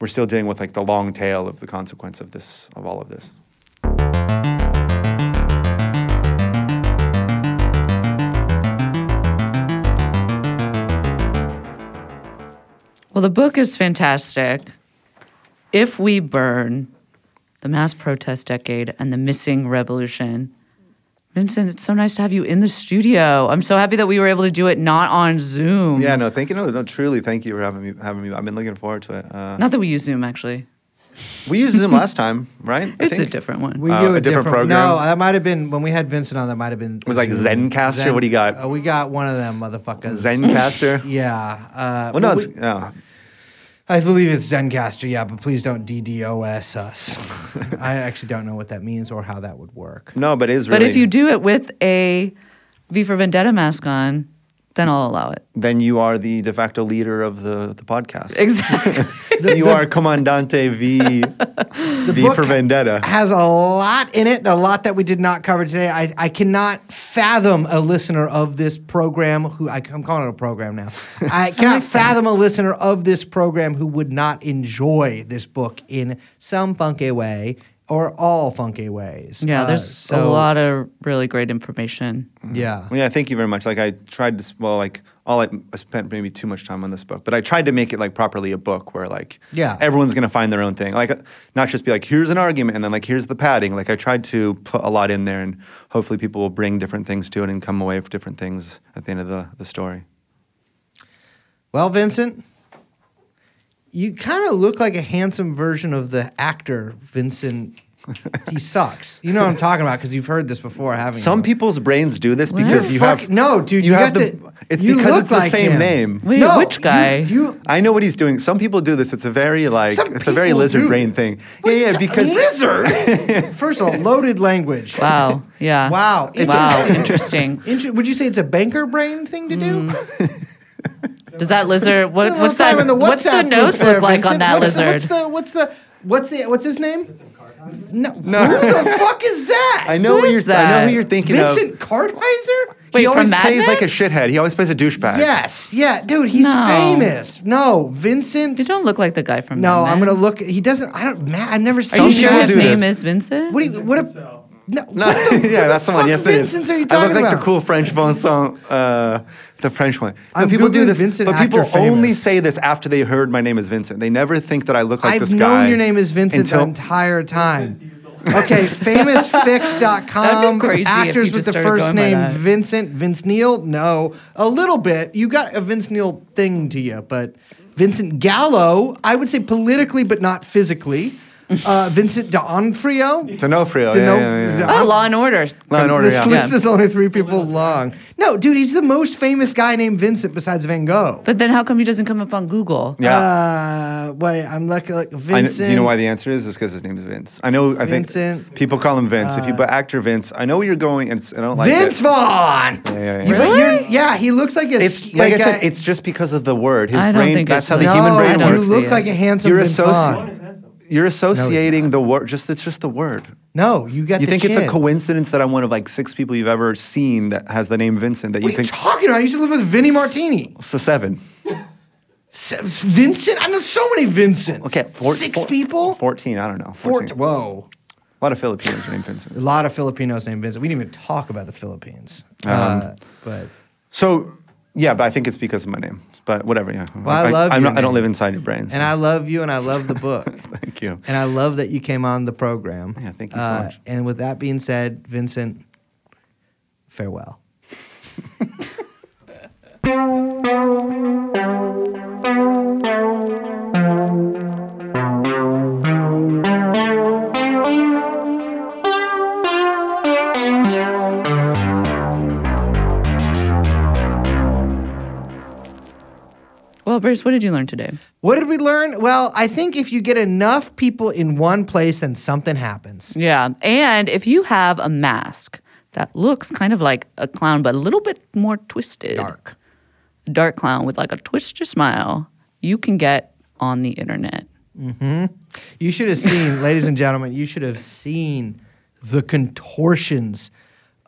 we're still dealing with like the long tail of the consequence of this of all of this. Well, the book is fantastic. If we burn the mass protest decade and the missing revolution. Vincent, it's so nice to have you in the studio. I'm so happy that we were able to do it not on Zoom. Yeah, no, thank you. No, no, truly, thank you for having me. Having me. I've been looking forward to it. Uh, Not that we use Zoom, actually. we used Zoom last time, right? I It's a different one. We Uh, do a, a different program? No, that might have been when we had Vincent on. That might have been. It was like Zencastr? What do you got? Uh, we got one of them motherfuckers. Zencastr. *laughs* Yeah. Uh, Well, no, we- it's, yeah. I believe it's Zencastr. Yeah, but please don't DDoS us. *laughs* I actually don't know what that means or how that would work. no, but it is but if you do it with a V for Vendetta mask on, then I'll allow it. then you are the de facto leader of the, the podcast. Exactly. *laughs* you are Comandante V, *laughs* v book for Vendetta. Has a lot in it, a lot that we did not cover today. I, I cannot fathom a listener of this program who I, I'm calling it a program now. *laughs* I cannot fathom a listener of this program who would not enjoy this book in some funky way or all funky ways. yeah, Uh, there's a lot of really great information. Yeah. Well, yeah, thank you very much. Like I tried to, well, like all I, I spent maybe too much time on this book, but I tried to make it like properly a book where like Yeah. everyone's gonna find their own thing. Like uh, not just be like here's an argument and then like here's the padding. Like I tried to put a lot in there, and hopefully people will bring different things to it and come away with different things at the end of the the story. Well, Vincent, you kind of look like a handsome version of the actor Vincent. he sucks. You know what I'm talking about because you've heard this before, haven't you? Some you? people's brains do this What? because you Fuck- have no, dude. You, You, have got the. the. it's you because look it's the like same him. name. Wait, no, which guy? You, you I know what he's doing. Some people do this. It's a very like Some it's a very people lizard do brain this. thing. What yeah, yeah, is- because lizard. *laughs* First of all, loaded language. Wow. Yeah. Wow. Wow. Interesting. Interesting. Inter- would you say it's a banker brain thing to do? Mm. *laughs* Does that lizard? What, what's that? the what's the nose look like Vincent. on that what's lizard? The, what's the what's the what's the what's his name? No, who the fuck is that? I know Who what is you're. I know who you're thinking Vincent of. Kartheiser? Wait, he always Mad plays like a shithead. He always plays a douchebag. Yes, yeah, dude, he's No. famous. No, Vincent. You don't look like the guy from. no, Mad I'm gonna look. He doesn't. I don't. Matt, I've never seen. Are you sure his name this. is Vincent? What do you? What? A, no. No, what the *laughs* yeah, that's the one. fuck Yes, it is. Are you I look like about? the cool French Vincent, uh, the French one. But I'm people do this, Vincent but people actor only famous. say this after they heard my name is Vincent. They never think that I look like this. Guy. I've known your name is Vincent until, the entire time. *laughs* Okay, famousfix.com. Crazy Actors with the first name that. Vincent. Vince Neil? No. A little bit. You got a Vince Neil thing to you, but Vincent Gallo, I would say politically but not physically. Uh, Vincent D'Onofrio. D'Onofrio, D'Ono- yeah, yeah, yeah. Oh, Law and Order. Law and Order, This yeah. list is only three people long. No, dude, he's the most famous guy named Vincent besides Van Gogh. But then how come he doesn't come up on Google? Yeah. Uh, wait, I'm lucky. Like I kn- Vincent. do you know why the answer is? It's because his name is Vince. I know. I Vincent, think people call him Vince. if you put actor Vince, I know where you're going, and it's, I don't like Vince it. Vaughn. Yeah, yeah, yeah. Really? you're- yeah, he looks like a. It's s- like, I a- said. It's just because of the word. His I don't brain. think That's it's how the like- human no, brain I don't you works. see look it. like a handsome You're Vince associ- Vaughn. You're associating the word. Just it's just the word. No, you got. You think it's a coincidence that I'm one of like six people you've ever seen that has the name Vincent? That What you are you think talking about? I used to live with Vinny Martini. a seven? Vincent? I know so many Vincents. Okay, four, six four- people. Fourteen. I don't know. Four. 14. Whoa. A lot of Filipinos named Vincent. A lot of Filipinos named Vincent. We didn't even talk about the Philippines. Um, uh, but So yeah, but I think it's because of my name. But whatever. Yeah. Well, I love I'm your not, I don't live inside your brain. so- and I love you, and I love the book, *laughs* Thank you. and I love that you came on the program. Yeah, thank you so Uh, much. And with that being said, Vincent, farewell. *laughs* Brace, what did you learn today? What did we learn? Well, I think if you get enough people in one place, then something happens. Yeah. And if you have a mask that looks kind of like a clown, but a little bit more twisted, Dark. a dark clown with like a twisted smile, you can get on the internet. You should have seen, *laughs* ladies and gentlemen, you should have seen the contortions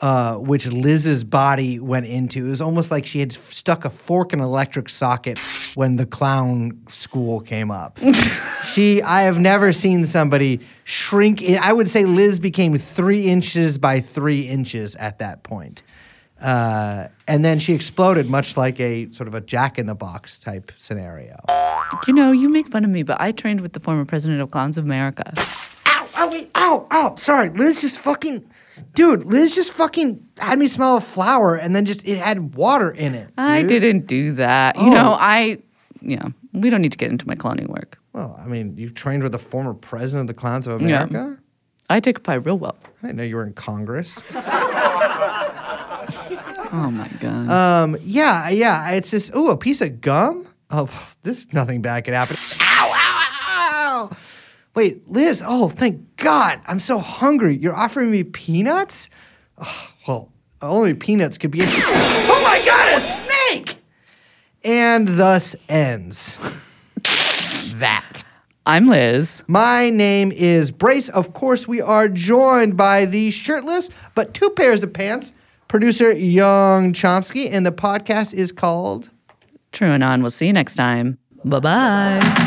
uh, which Liz's body went into. It was almost like she had stuck a fork in an electric socket when the clown school came up. *laughs* she, I have never seen somebody shrink. In, I would say Liz became three inches by three inches at that point. Uh, and then she exploded, much like a sort of a jack in the box type scenario. You know, you make fun of me, but I trained with the former president of Clowns of America. Ow, ow, ow, ow. Sorry, Liz just fucking. Dude, Liz just fucking had me smell a flower and then just it had water in it. I didn't do that. You know, I, yeah, we don't need to get into my cloning work. Well, I mean, you trained with the former president of the Clowns of Yeah. America? I take a pie real well. I didn't know you were in Congress. *laughs* Oh my God. Um, yeah, yeah. It's just, ooh, a piece of gum? Oh, this nothing bad could happen. Wait, Liz, oh, thank God. I'm so hungry. You're offering me peanuts? Oh, well, only peanuts could be in. *laughs* Oh my God, a snake! And thus ends *laughs* that. I'm Liz. My name is Brace. Of course, we are joined by the shirtless but two pairs of pants producer Young Chomsky, and the podcast is called. TrueAnon. We'll see you next time. Bye bye.